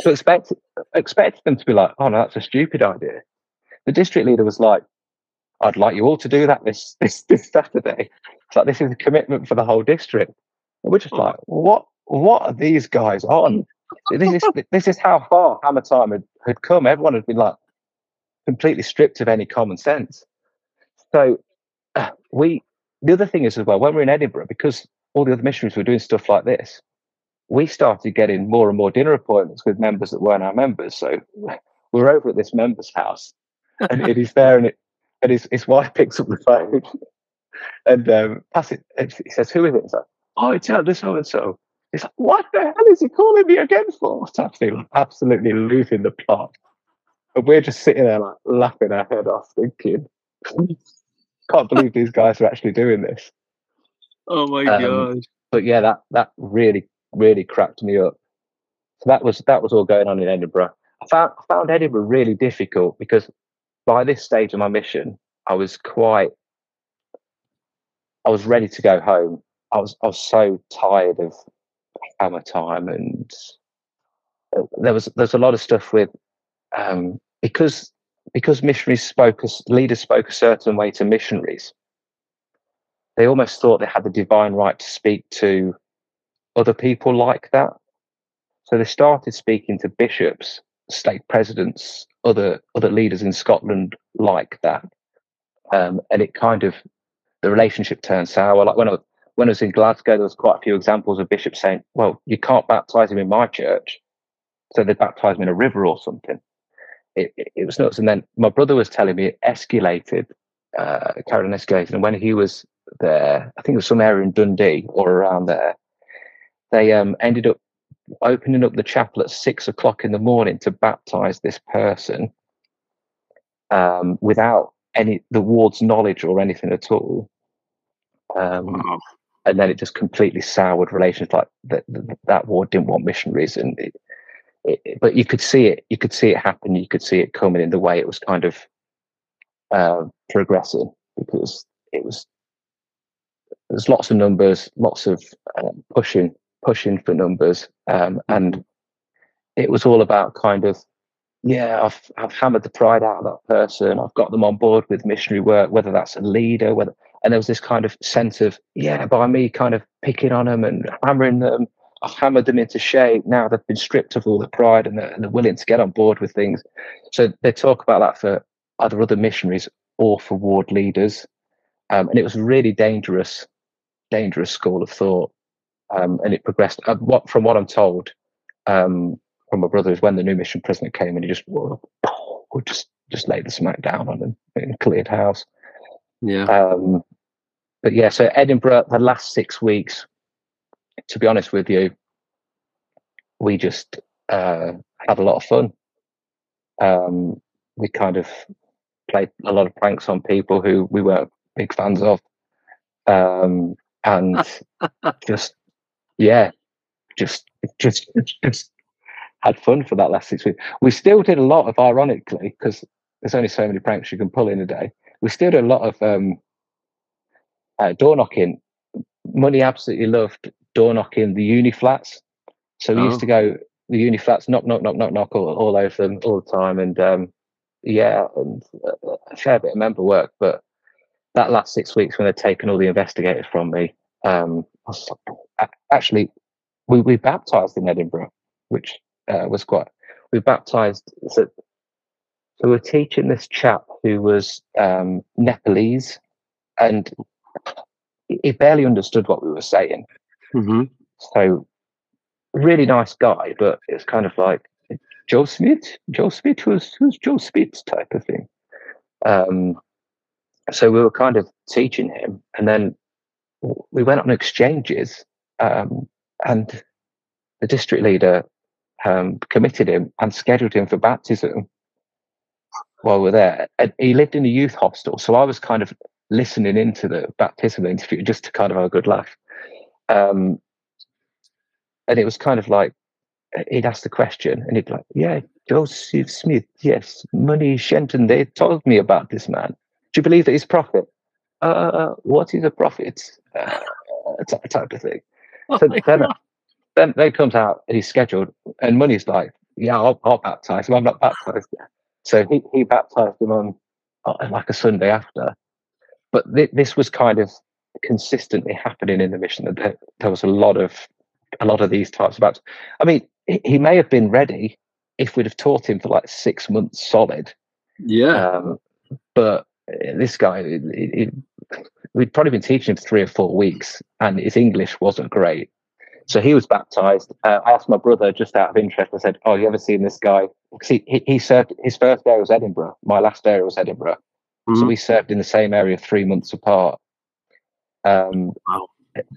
So expect expect them to be like, oh no, that's a stupid idea. The district leader was like, I'd like you all to do that this this this Saturday. It's like this is a commitment for the whole district. And we're just like, what what are these guys on? This is this is how far Hammer Time had, had come. Everyone had been like, completely stripped of any common sense. So uh, we, the other thing is as well, when we're in Edinburgh, because all the other missionaries were doing stuff like this, we started getting more and more dinner appointments with members that weren't our members. So we're over at this member's house, and it is there, and it, and his, his wife picks up the phone and um, pass it. And he says, "Who is it?" It's like, "Oh, it's this so and so." He's like, "What the hell is he calling me again for?" So I absolutely losing the plot. And we're just sitting there like laughing our head off, thinking, can't believe these guys are actually doing this. Oh my um, god! But yeah, that that really really cracked me up. So that was that was all going on in Edinburgh. I found I found Edinburgh really difficult because by this stage of my mission, I was quite I was ready to go home. I was I was so tired of hammer time and uh, there was there's a lot of stuff with um, because because missionaries spoke leaders spoke a certain way to missionaries. they almost thought they had the divine right to speak to other people like that. So they started speaking to bishops, stake presidents, other other leaders in Scotland like that, um, and it kind of the relationship turned sour. Like when I when I was in Glasgow, there was quite a few examples of bishops saying, "Well, you can't baptize him in my church," so they baptise him in a river or something. It, it, was nuts. And then my brother was telling me it escalated, uh, carried on escalating. And when he was there, I think it was some area in Dundee or around there, they um, ended up opening up the chapel at six o'clock in the morning to baptize this person um, without any the ward's knowledge or anything at all. Um, wow. And then it just completely soured relations. Like that, that ward didn't want missionaries, and it, it, but you could see it. You could see it happen. You could see it coming in the way it was kind of uh, progressing because it was there's lots of numbers, lots of uh, pushing pushing for numbers, um, and it was all about kind of yeah, I've I've hammered the pride out of that person. I've got them on board with missionary work, whether that's a leader, whether and there was this kind of sense of yeah, by me kind of picking on them and hammering them, I've hammered them into shape. Now they've been stripped of all the pride and they're, and they're willing to get on board with things. So they talk about that for either other missionaries or for ward leaders, um, and it was really dangerous, dangerous school of thought um, and it progressed. Uh, what from what I'm told um, from my brother is when the new mission president came and he just whoa, just just laid the smack down on him and cleared house. Yeah. Um, but yeah, so Edinburgh, the last six weeks, to be honest with you, we just uh, had a lot of fun. Um, we kind of played a lot of pranks on people who we weren't big fans of, um, and just yeah, just just just had fun for that last six weeks. We still did a lot of ironically because there's only so many pranks you can pull in a day. We still did a lot of um, uh, door knocking. Money absolutely loved door knocking the uni flats. So we oh. used to go the uni flats, knock, knock, knock, knock, knock all, all over them all the time. And um, yeah, and uh, a fair bit of member work. But that last six weeks when they'd taken all the investigators from me, um, actually, we, we baptized in Edinburgh, which uh, was quite, we baptized, so, so we're teaching this chap who was um, Nepalese and he barely understood what we were saying. Mm-hmm. So, really nice guy, but it's kind of like Joe Smith. Joe Smith was who's Joe Smith type of thing. Um, so we were kind of teaching him, and then we went on exchanges, um, and the district leader um, committed him and scheduled him for baptism while we're there. And he lived in a youth hostel, so I was kind of listening into the baptismal interview just to kind of have a good laugh. Um, and it was kind of like he'd ask the question, and he'd be like, "Yeah, Joseph Smith, yes, Money Shenton, they told me about this man. Do you believe that he's a prophet? Uh, what is a prophet? uh, type of thing. Oh so then, then, then comes out and he's scheduled, and Money's like, "Yeah, I'll, I'll baptize him. I'm not baptized yet." So he he baptized him on uh, like a Sunday after. But th- this was kind of consistently happening in the mission. That there, there was a lot of a lot of these types of baptisms. I mean, he, he may have been ready if we'd have taught him for like six months solid. Yeah. Um, but this guy, it, it, we'd probably been teaching him for three or four weeks, and his English wasn't great. So he was baptized. Uh, I asked my brother just out of interest. I said, "Oh, you ever seen this guy?" Because he, he, served his first area was Edinburgh. My last area was Edinburgh. Mm-hmm. So we served in the same area three months apart. Um, wow.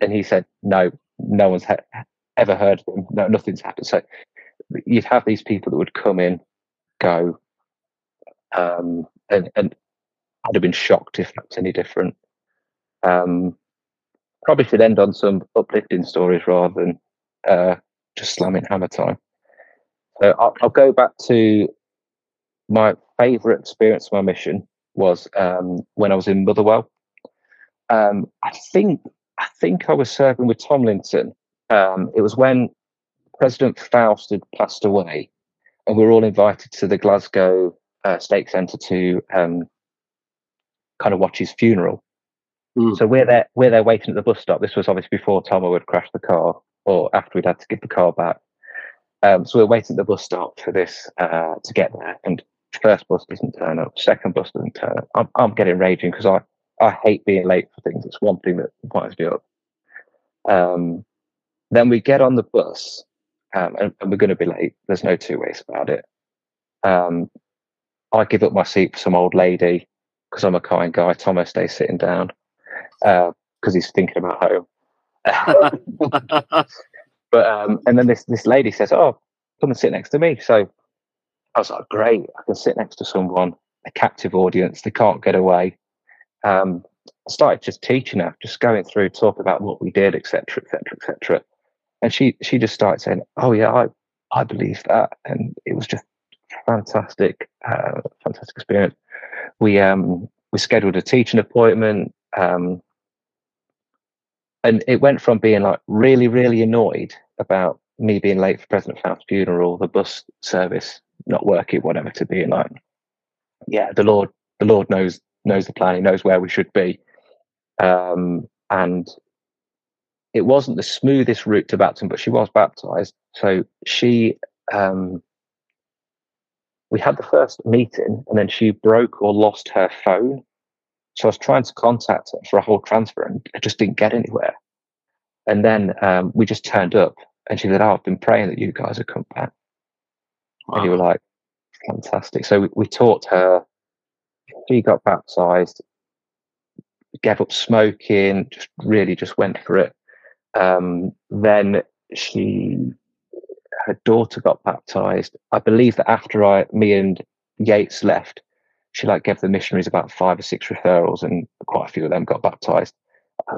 And he said, "No, no one's ha- ever heard of him. No, nothing's happened." So you'd have these people that would come in, go, um, and and I'd have been shocked if that's any different. Um, probably should end on some uplifting stories rather than uh, just slamming hammer time. So I'll, I'll go back to my favourite experience of my mission was um, when I was in Motherwell. Um, I think I think I was serving with Tomlinson. Um, it was when President Faust had passed away, and we were all invited to the Glasgow uh, Stake Centre to um, kind of watch his funeral. Mm. So we're there, we're there waiting at the bus stop. This was obviously before Tomo had crashed the car, or after we'd had to give the car back. Um, so we're waiting at the bus stop for this uh, to get there, and first bus doesn't turn up, second bus doesn't turn up. I'm, I'm getting raging because I I hate being late for things. It's one thing that winds me up. Um, then we get on the bus, um, and, and, we're going to be late. There's no two ways about it. Um, I give up my seat for some old lady because I'm a kind guy. Thomas stays sitting down because uh, he's thinking about home. but um, and then this this lady says, "Oh, come and sit next to me." So I was like, "Great, I can sit next to someone, a captive audience. They can't get away." Um, started just teaching her, just going through, talking about what we did, etc., etc., etc. And she she just started saying, "Oh yeah, I I believe that," and it was just fantastic, uh, fantastic experience. We um we scheduled a teaching appointment. Um, and it went from being like really, really annoyed about me being late for President Faust's funeral, the bus service not working, whatever, to being like, yeah, the Lord, the Lord knows knows the plan. He knows where we should be. Um, and it wasn't the smoothest route to baptism, but she was baptized. So she, um, we had the first meeting, and then she broke or lost her phone. So I was trying to contact her for a whole transfer, and I just didn't get anywhere. And then um, we just turned up, and she said, "Oh, I've been praying that you guys would come back." Wow. And you were like, "Fantastic!" So we, we taught her she got baptized, gave up smoking, just really just went for it. Um, then she, her daughter got baptized. I believe that after I, me and Yates left, she like gave the missionaries about five or six referrals, and quite a few of them got baptized.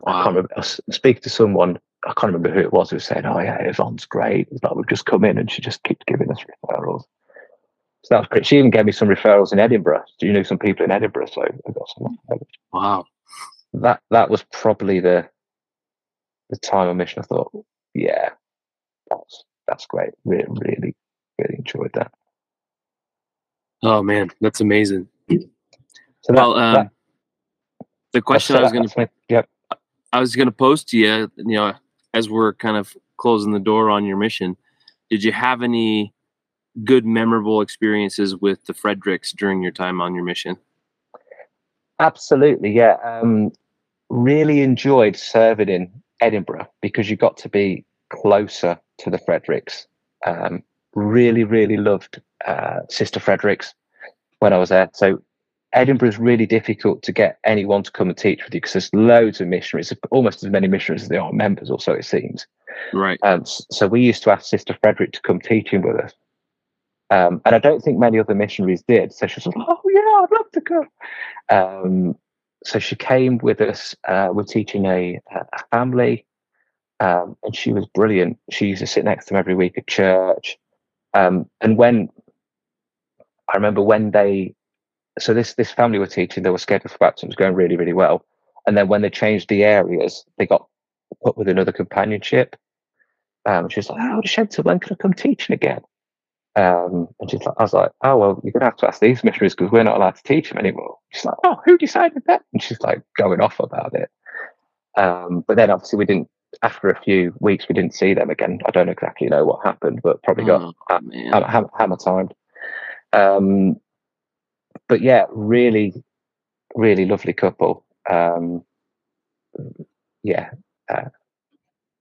I can't remember. I speaking to someone. I can't remember who it was who said, "Oh yeah, Yvonne's great. It's like we've just come in, and she just keeps giving us referrals." So that was great. She even gave me some referrals in Edinburgh. Do you know some people in Edinburgh? So I got some. Wow. That that was probably the the time of mission. I thought, yeah, that's that's great. Really, really, really enjoyed that. Oh man, that's amazing. So that, well, um, that, the question I was going to, yep. I was going to pose to you, you know, as we're kind of closing the door on your mission, did you have any good memorable experiences with the Fredericks during your time on your mission? Absolutely, yeah. Um, really enjoyed serving in Edinburgh because you got to be closer to the Fredericks. Um, really, really loved uh, Sister Fredericks when I was there. So Edinburgh is really difficult to get anyone to come and teach with you because there's loads of missionaries, almost as many missionaries as there are members, or so it seems. Right. Um, so we used to ask Sister Frederick to come teaching with us. Um, and I don't think many other missionaries did. So she was like, oh, yeah, I'd love to come. Um, so she came with us. Uh, we're teaching a, a family, um, and she was brilliant. She used to sit next to them every week at church. Um, and when I remember when they, so this this family were teaching, they were scheduled for baptism, was going really, really well. And then when they changed the areas, they got put with another companionship. Um, she was like, "Oh, Chantal, when can I come teaching again?" Um, and she's like, I was like, oh, well, you're going to have to ask these missionaries because we're not allowed to teach them anymore. She's like, oh, who decided that? And she's like going off about it. Um, but then obviously we didn't, after a few weeks, we didn't see them again. I don't exactly know what happened, but probably got oh, hammer, hammer timed. Um, but yeah, really, really lovely couple. Um, yeah. Uh,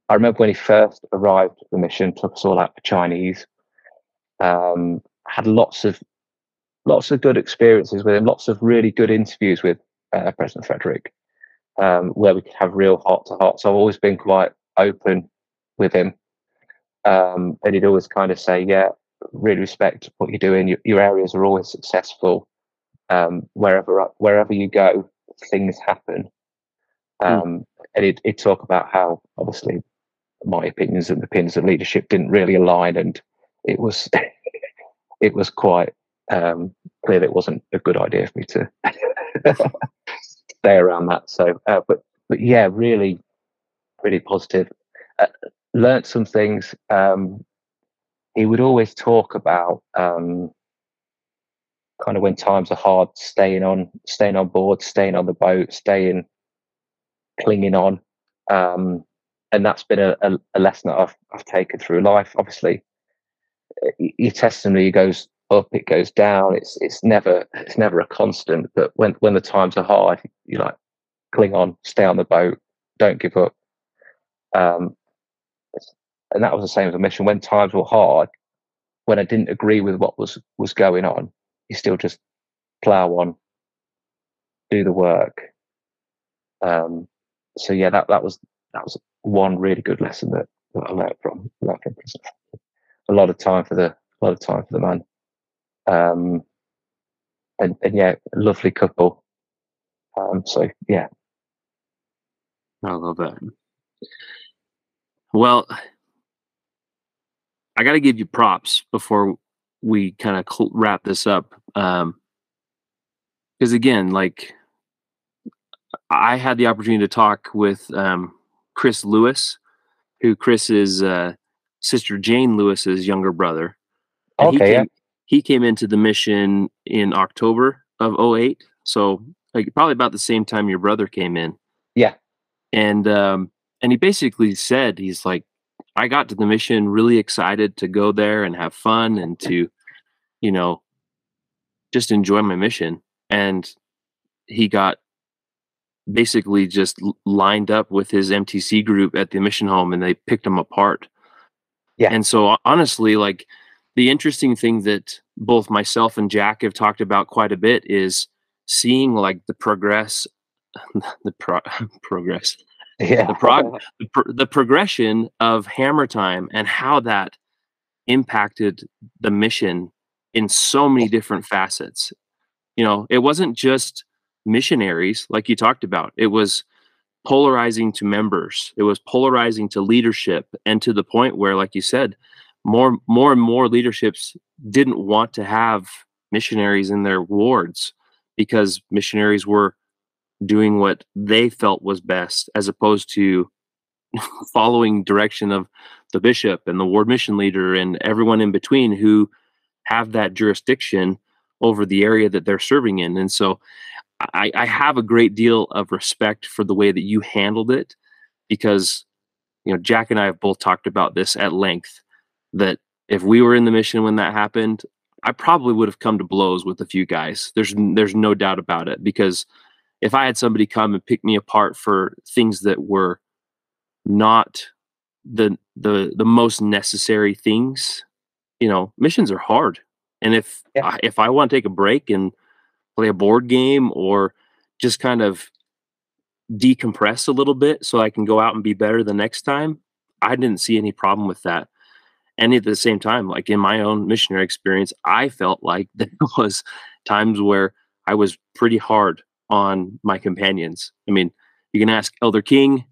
I remember when he first arrived at the mission, took us all out for Chinese um, had lots of lots of good experiences with him, lots of really good interviews with uh, President Frederick, um, where we could have real heart to heart. So I've always been quite open with him, um, and he'd always kind of say, "Yeah, really respect what you're doing. Your, your areas are always successful. Um, wherever wherever you go, things happen." Mm. And he'd, he'd talk about how obviously my opinions and the opinions of leadership didn't really align, and it was it was quite um, clear that it wasn't a good idea for me to stay around that. So, uh, but but yeah, really, really positive. Uh, learned some things. Um, he would always talk about um, kind of when times are hard, staying on, staying on board, staying on the boat, staying clinging on. Um, and that's been a, a, a, lesson that I've, I've taken through life. Obviously, your testimony goes up, it goes down. It's it's never it's never a constant. But when when the times are hard, you like cling on, stay on the boat, don't give up. Um, and that was the same as a mission. When times were hard, when I didn't agree with what was was going on, you still just plow on, do the work. Um, so yeah, that that was that was one really good lesson that, that I learned from learned from. A lot of time for the a lot of time for the man. Um, and, and yeah, lovely couple. Um, so yeah, I love that. Well, I got to give you props before we kind of cl- wrap this up. Um, because again, like I had the opportunity to talk with um, Chris Lewis, who Chris is uh, Sister Jane Lewis's younger brother. And okay. He came, yeah. he came into the mission in October of 08. So like probably about the same time your brother came in. Yeah. And um and he basically said he's like I got to the mission really excited to go there and have fun and to you know just enjoy my mission and he got basically just lined up with his MTC group at the mission home and they picked him apart. Yeah. And so honestly, like the interesting thing that both myself and Jack have talked about quite a bit is seeing like the progress, the pro- progress, yeah. the prog, the, pro- the progression of Hammer Time and how that impacted the mission in so many different facets. You know, it wasn't just missionaries, like you talked about. It was polarizing to members. It was polarizing to leadership, and to the point where, like you said, more more and more leaderships didn't want to have missionaries in their wards because missionaries were doing what they felt was best as opposed to following direction of the bishop and the ward mission leader and everyone in between who have that jurisdiction over the area that they're serving in and so I, I have a great deal of respect for the way that you handled it because you know Jack and I have both talked about this at length that if we were in the mission when that happened I probably would have come to blows with a few guys there's there's no doubt about it because if I had somebody come and pick me apart for things that were not the the the most necessary things you know missions are hard and if yeah. I, if I want to take a break and play a board game or just kind of decompress a little bit so I can go out and be better the next time, I didn't see any problem with that. And at the same time, like in my own missionary experience, I felt like there was times where I was pretty hard on my companions. I mean, you can ask Elder King,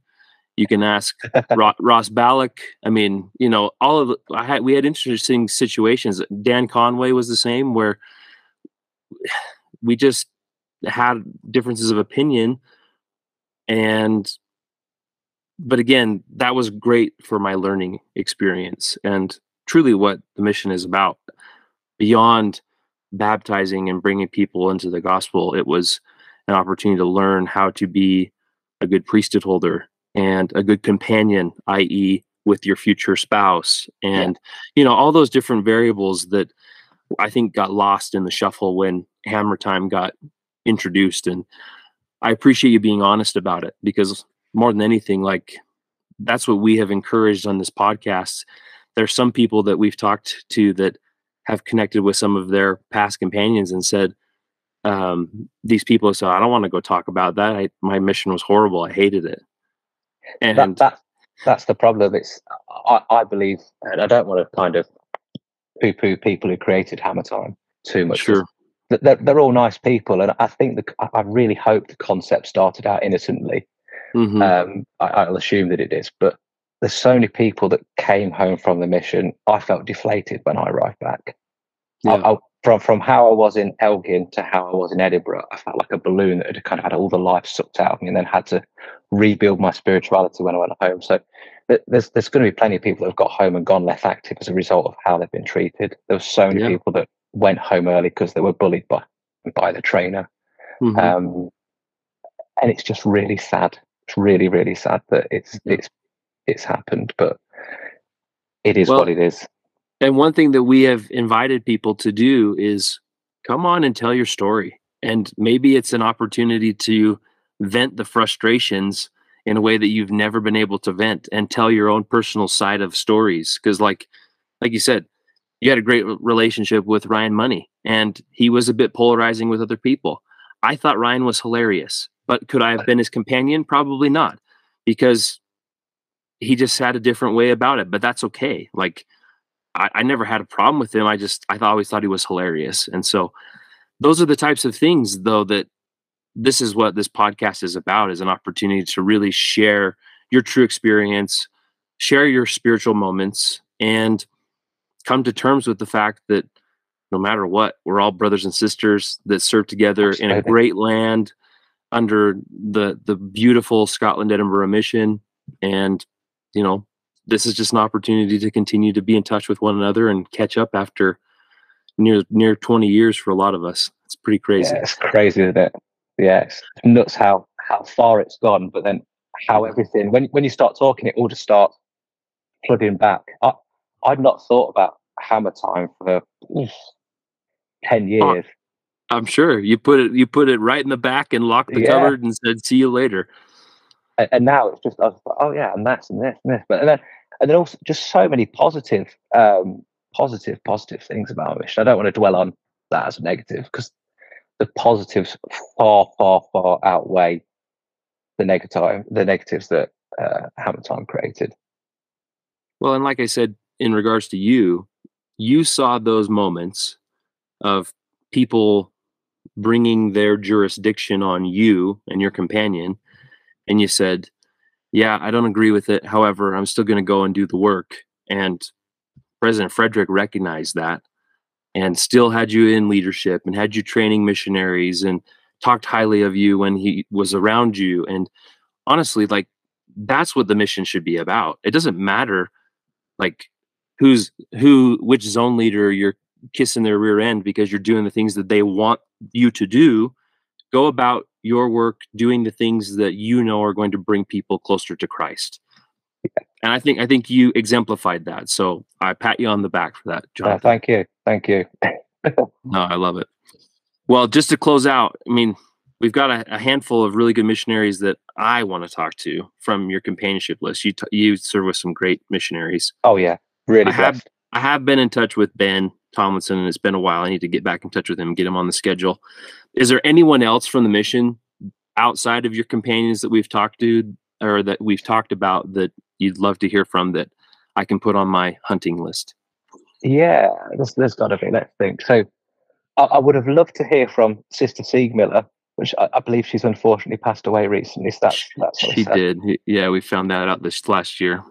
you can ask Ross Ballack. I mean, you know, all of the, I had we had interesting situations. Dan Conway was the same, where we just had differences of opinion and but again that was great for my learning experience and truly what the mission is about beyond baptizing and bringing people into the gospel it was an opportunity to learn how to be a good priesthood holder and a good companion i.e with your future spouse and yeah. you know all those different variables that i think got lost in the shuffle when hammer time got introduced and i appreciate you being honest about it because more than anything like that's what we have encouraged on this podcast. There's some people that we've talked to that have connected with some of their past companions and said um, these people said i don't want to go talk about that. I, my mission was horrible. I hated it. And that, that, that's the problem. It's I, I believe and i don't want to kind of poo-poo people who created hammer time too much sure they're, they're all nice people, and I think the I really hope the concept started out innocently. Mm-hmm. Um, I, will assume that it is, but there's so many people that came home from the mission. I felt deflated when I arrived back. Yeah. I, I, from from how I was in Elgin to how I was in Edinburgh, I felt like a balloon that had kind of had all the life sucked out of me, and then had to rebuild my spirituality when I went home. So there's there's going to be plenty of people that have got home and gone less active as a result of how they've been treated. There were so many yeah. people that went home early because they were bullied by by the trainer. Mm-hmm. Um, and it's just really sad it's really really sad that it's Yeah. it's it's happened, but it is Well, what it is. And one thing that we have invited people to do is come on and tell your story. And maybe it's an opportunity to vent the frustrations in a way that you've never been able to vent and tell your own personal side of stories. Because, like, like you said, you had a great relationship with Ryan Money, and he was a bit polarizing with other people. I thought Ryan was hilarious, but could I have been his companion? Probably not, because he just had a different way about it. But that's okay. Like, I, I never had a problem with him. I just I always thought he was hilarious, and so those are the types of things, though, that this is what this podcast is about: is an opportunity to really share your true experience, share your spiritual moments, and come to terms with the fact that no matter what, we're all brothers and sisters that serve together in a great land under the the beautiful Scotland Edinburgh mission, and you know this is just an opportunity to continue to be in touch with one another and catch up after near near 20 years for a lot of us. It's pretty crazy. Yeah, it's crazy, isn't it? Yeah, it's nuts how how far it's gone, but then how everything when when you start talking, it all just starts flooding back. I I'd not thought about hammer time for oof, ten oh, years. I'm sure you put it you put it right in the back and locked the Yeah. cupboard and said see you later. and, and now it's just I was like, oh yeah, and that's and this and this, but and then and then also just so many positive, um, positive, positive things about mission. I don't want to dwell on that as a negative because the positives far, far, far outweigh the negative, the negatives that uh, Hammer Time created. Well, and like I said, in regards to you, you saw those moments of people bringing their jurisdiction on you and your companion, and you said, Yeah, I don't agree with it. However, I'm still going to go and do the work. And President Frederick recognized that and still had you in leadership and had you training missionaries and talked highly of you when he was around you. And honestly, like, that's what the mission should be about. It doesn't matter like who's who which zone leader you're kissing their rear end because you're doing the things that they want you to do go about your work doing the things that you know are going to bring people closer to christ. And i think i think you exemplified that. So i pat you on the back for that Uh, john thank you, thank you. no i love it. Well just to close out i mean we've got a, a handful of really good missionaries that i want to talk to from your companionship list. You t- you serve with some great missionaries. Oh yeah, really I have- I have been in touch with Ben Tomlinson, and it's been a while. I need to get back in touch with him, get him on the schedule. Is there anyone else from the mission outside of your companions that we've talked to or that we've talked about that you'd love to hear from that I can put on my hunting list? Yeah, there's, there's got to be. Let's think. So, I, I would have loved to hear from Sister Siegmiller, which I, I believe she's unfortunately passed away recently. So that's that's what She did. Yeah, we found that out this last year.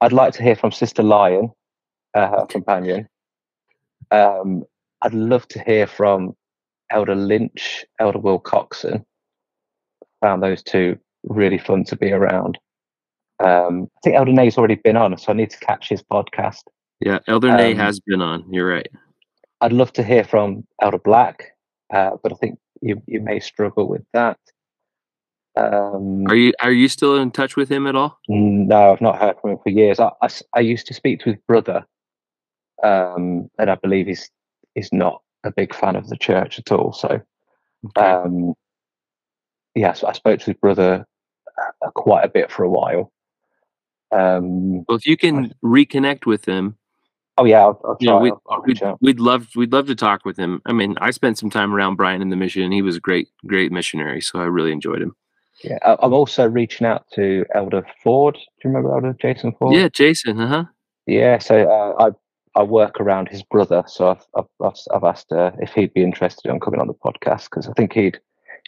I'd like to hear from Sister Lion, uh, her companion. Um, I'd love to hear from Elder Lynch, Elder Will Coxon. Found those two really fun to be around. Um, I think Elder Nay's already been on, so I need to catch his podcast. Yeah, Elder Nay Um, has been on. You're right. I'd love to hear from Elder Black, uh, but I think you you may struggle with that. Um, Are you are you still in touch with him at all? No, I've not heard from him for years. I I used to speak to his brother, um, and I believe he's he's not a big fan of the church at all. So, um, yes, I spoke to his brother uh, quite a bit for a while. Um, well, if you can reconnect with him, oh yeah, I'll, I'll Yeah, try. we- I'll, I'll we'd, we'd love we'd love to talk with him. I mean, I spent some time around Brian in the mission. He was a great great missionary, so I really enjoyed him. Yeah, I, I'm also reaching out to Elder Ford. Do you remember Elder Jason Ford? Yeah, Jason. Uh huh. Yeah, so uh, I I work around his brother, so I've I've, I've, I've asked uh, if he'd be interested in coming on the podcast because I think he'd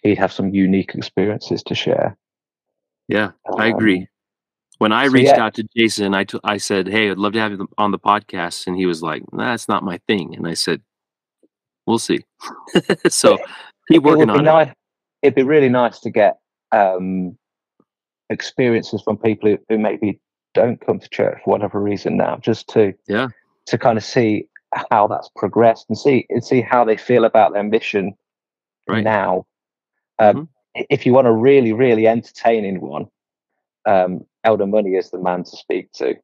he'd have some unique experiences to share. Yeah, I agree. Um, When I so reached yeah. out to Jason, I t- I said, "Hey, I'd love to have you on the podcast," and he was like, "That's not my thing." And I said, "We'll see." so keep it working be on it. nice. It'd be really nice to get um, experiences from people who, who maybe don't come to church for whatever reason now, just to Yeah. To kind of see how that's progressed and see and see how they feel about their mission Right. now. Um, Mhm. if you want a really, really entertaining one, um, Elder Money is the man to speak to.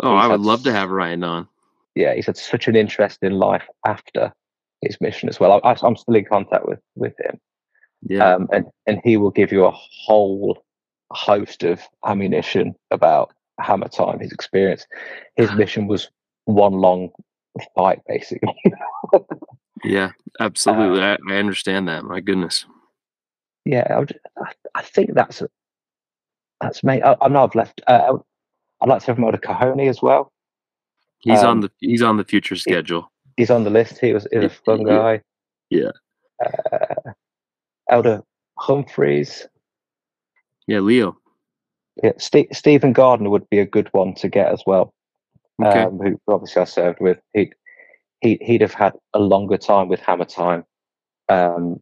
Oh, He's I would love to have Ryan on. Yeah, he's had such an interesting life after his mission as well. I, I'm still in contact with with him, Yeah. um, and and he will give you a whole host of ammunition about Hammer Time, his experience. His mission was one long fight, basically. yeah. Absolutely. I, I understand that. My goodness. yeah, I, would, I, I think that's that's me. I, I know I've left. Uh, I'd like to have Moda Cahoney as well. He's on Um, the he's on the future schedule. He's on the list. He was is a fun guy. Yeah. Uh, Elder Humphreys. Yeah, Leo. Yeah, Ste Stephen Gardner would be a good one to get as well. Okay. Um, who obviously I served with. He he he'd have had a longer time with Hammer Time. Um,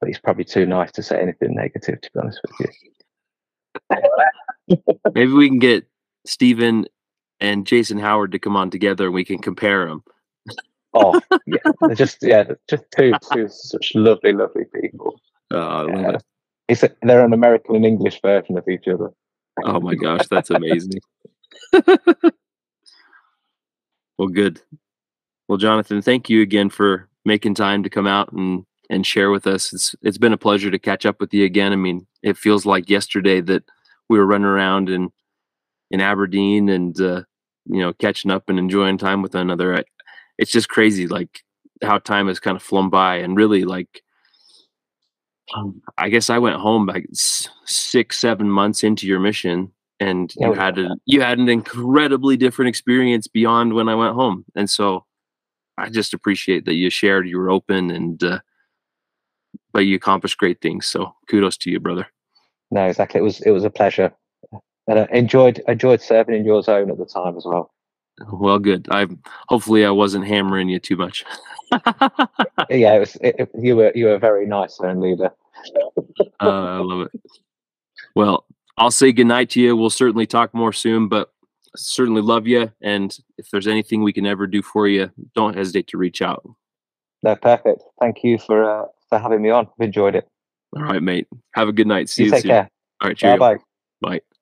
but he's probably too nice to say anything negative. To be honest with you. Maybe we can get Stephen and Jason Howard to come on together and we can compare them. Oh, yeah, they're just yeah, just two two such lovely, lovely people. Love Yeah. it. It's a, they're an American and English version of each other. Oh my gosh, that's amazing. well, good. Well, Jonathan, thank you again for making time to come out and and share with us. It's it's been a pleasure to catch up with you again. I mean, it feels like yesterday that we were running around in in Aberdeen and uh, you know catching up and enjoying time with another. It's just crazy, like how time has kind of flown by, and really like. um, I guess I went home like six, seven months into your mission, and Yeah, you had a you had an incredibly different experience beyond when I went home, and so I just appreciate that you shared, you were open, and uh, but you accomplished great things. So kudos to you, brother. No, exactly. It was it was a pleasure, and I enjoyed enjoyed serving in your zone at the time as well. Well, good. I hopefully I wasn't hammering you too much. Yeah, it was. It, you were you were a very nice zone leader. Uh, I love it. Well, I'll say goodnight to you. We'll certainly talk more soon, but certainly love you. And if there's anything we can ever do for you, don't hesitate to reach out. No, perfect. Thank you for uh, for having me on. I've enjoyed it. All right, mate. Have a good night. See You you, take soon. care. All right, Bye cheerio. bye. Bye.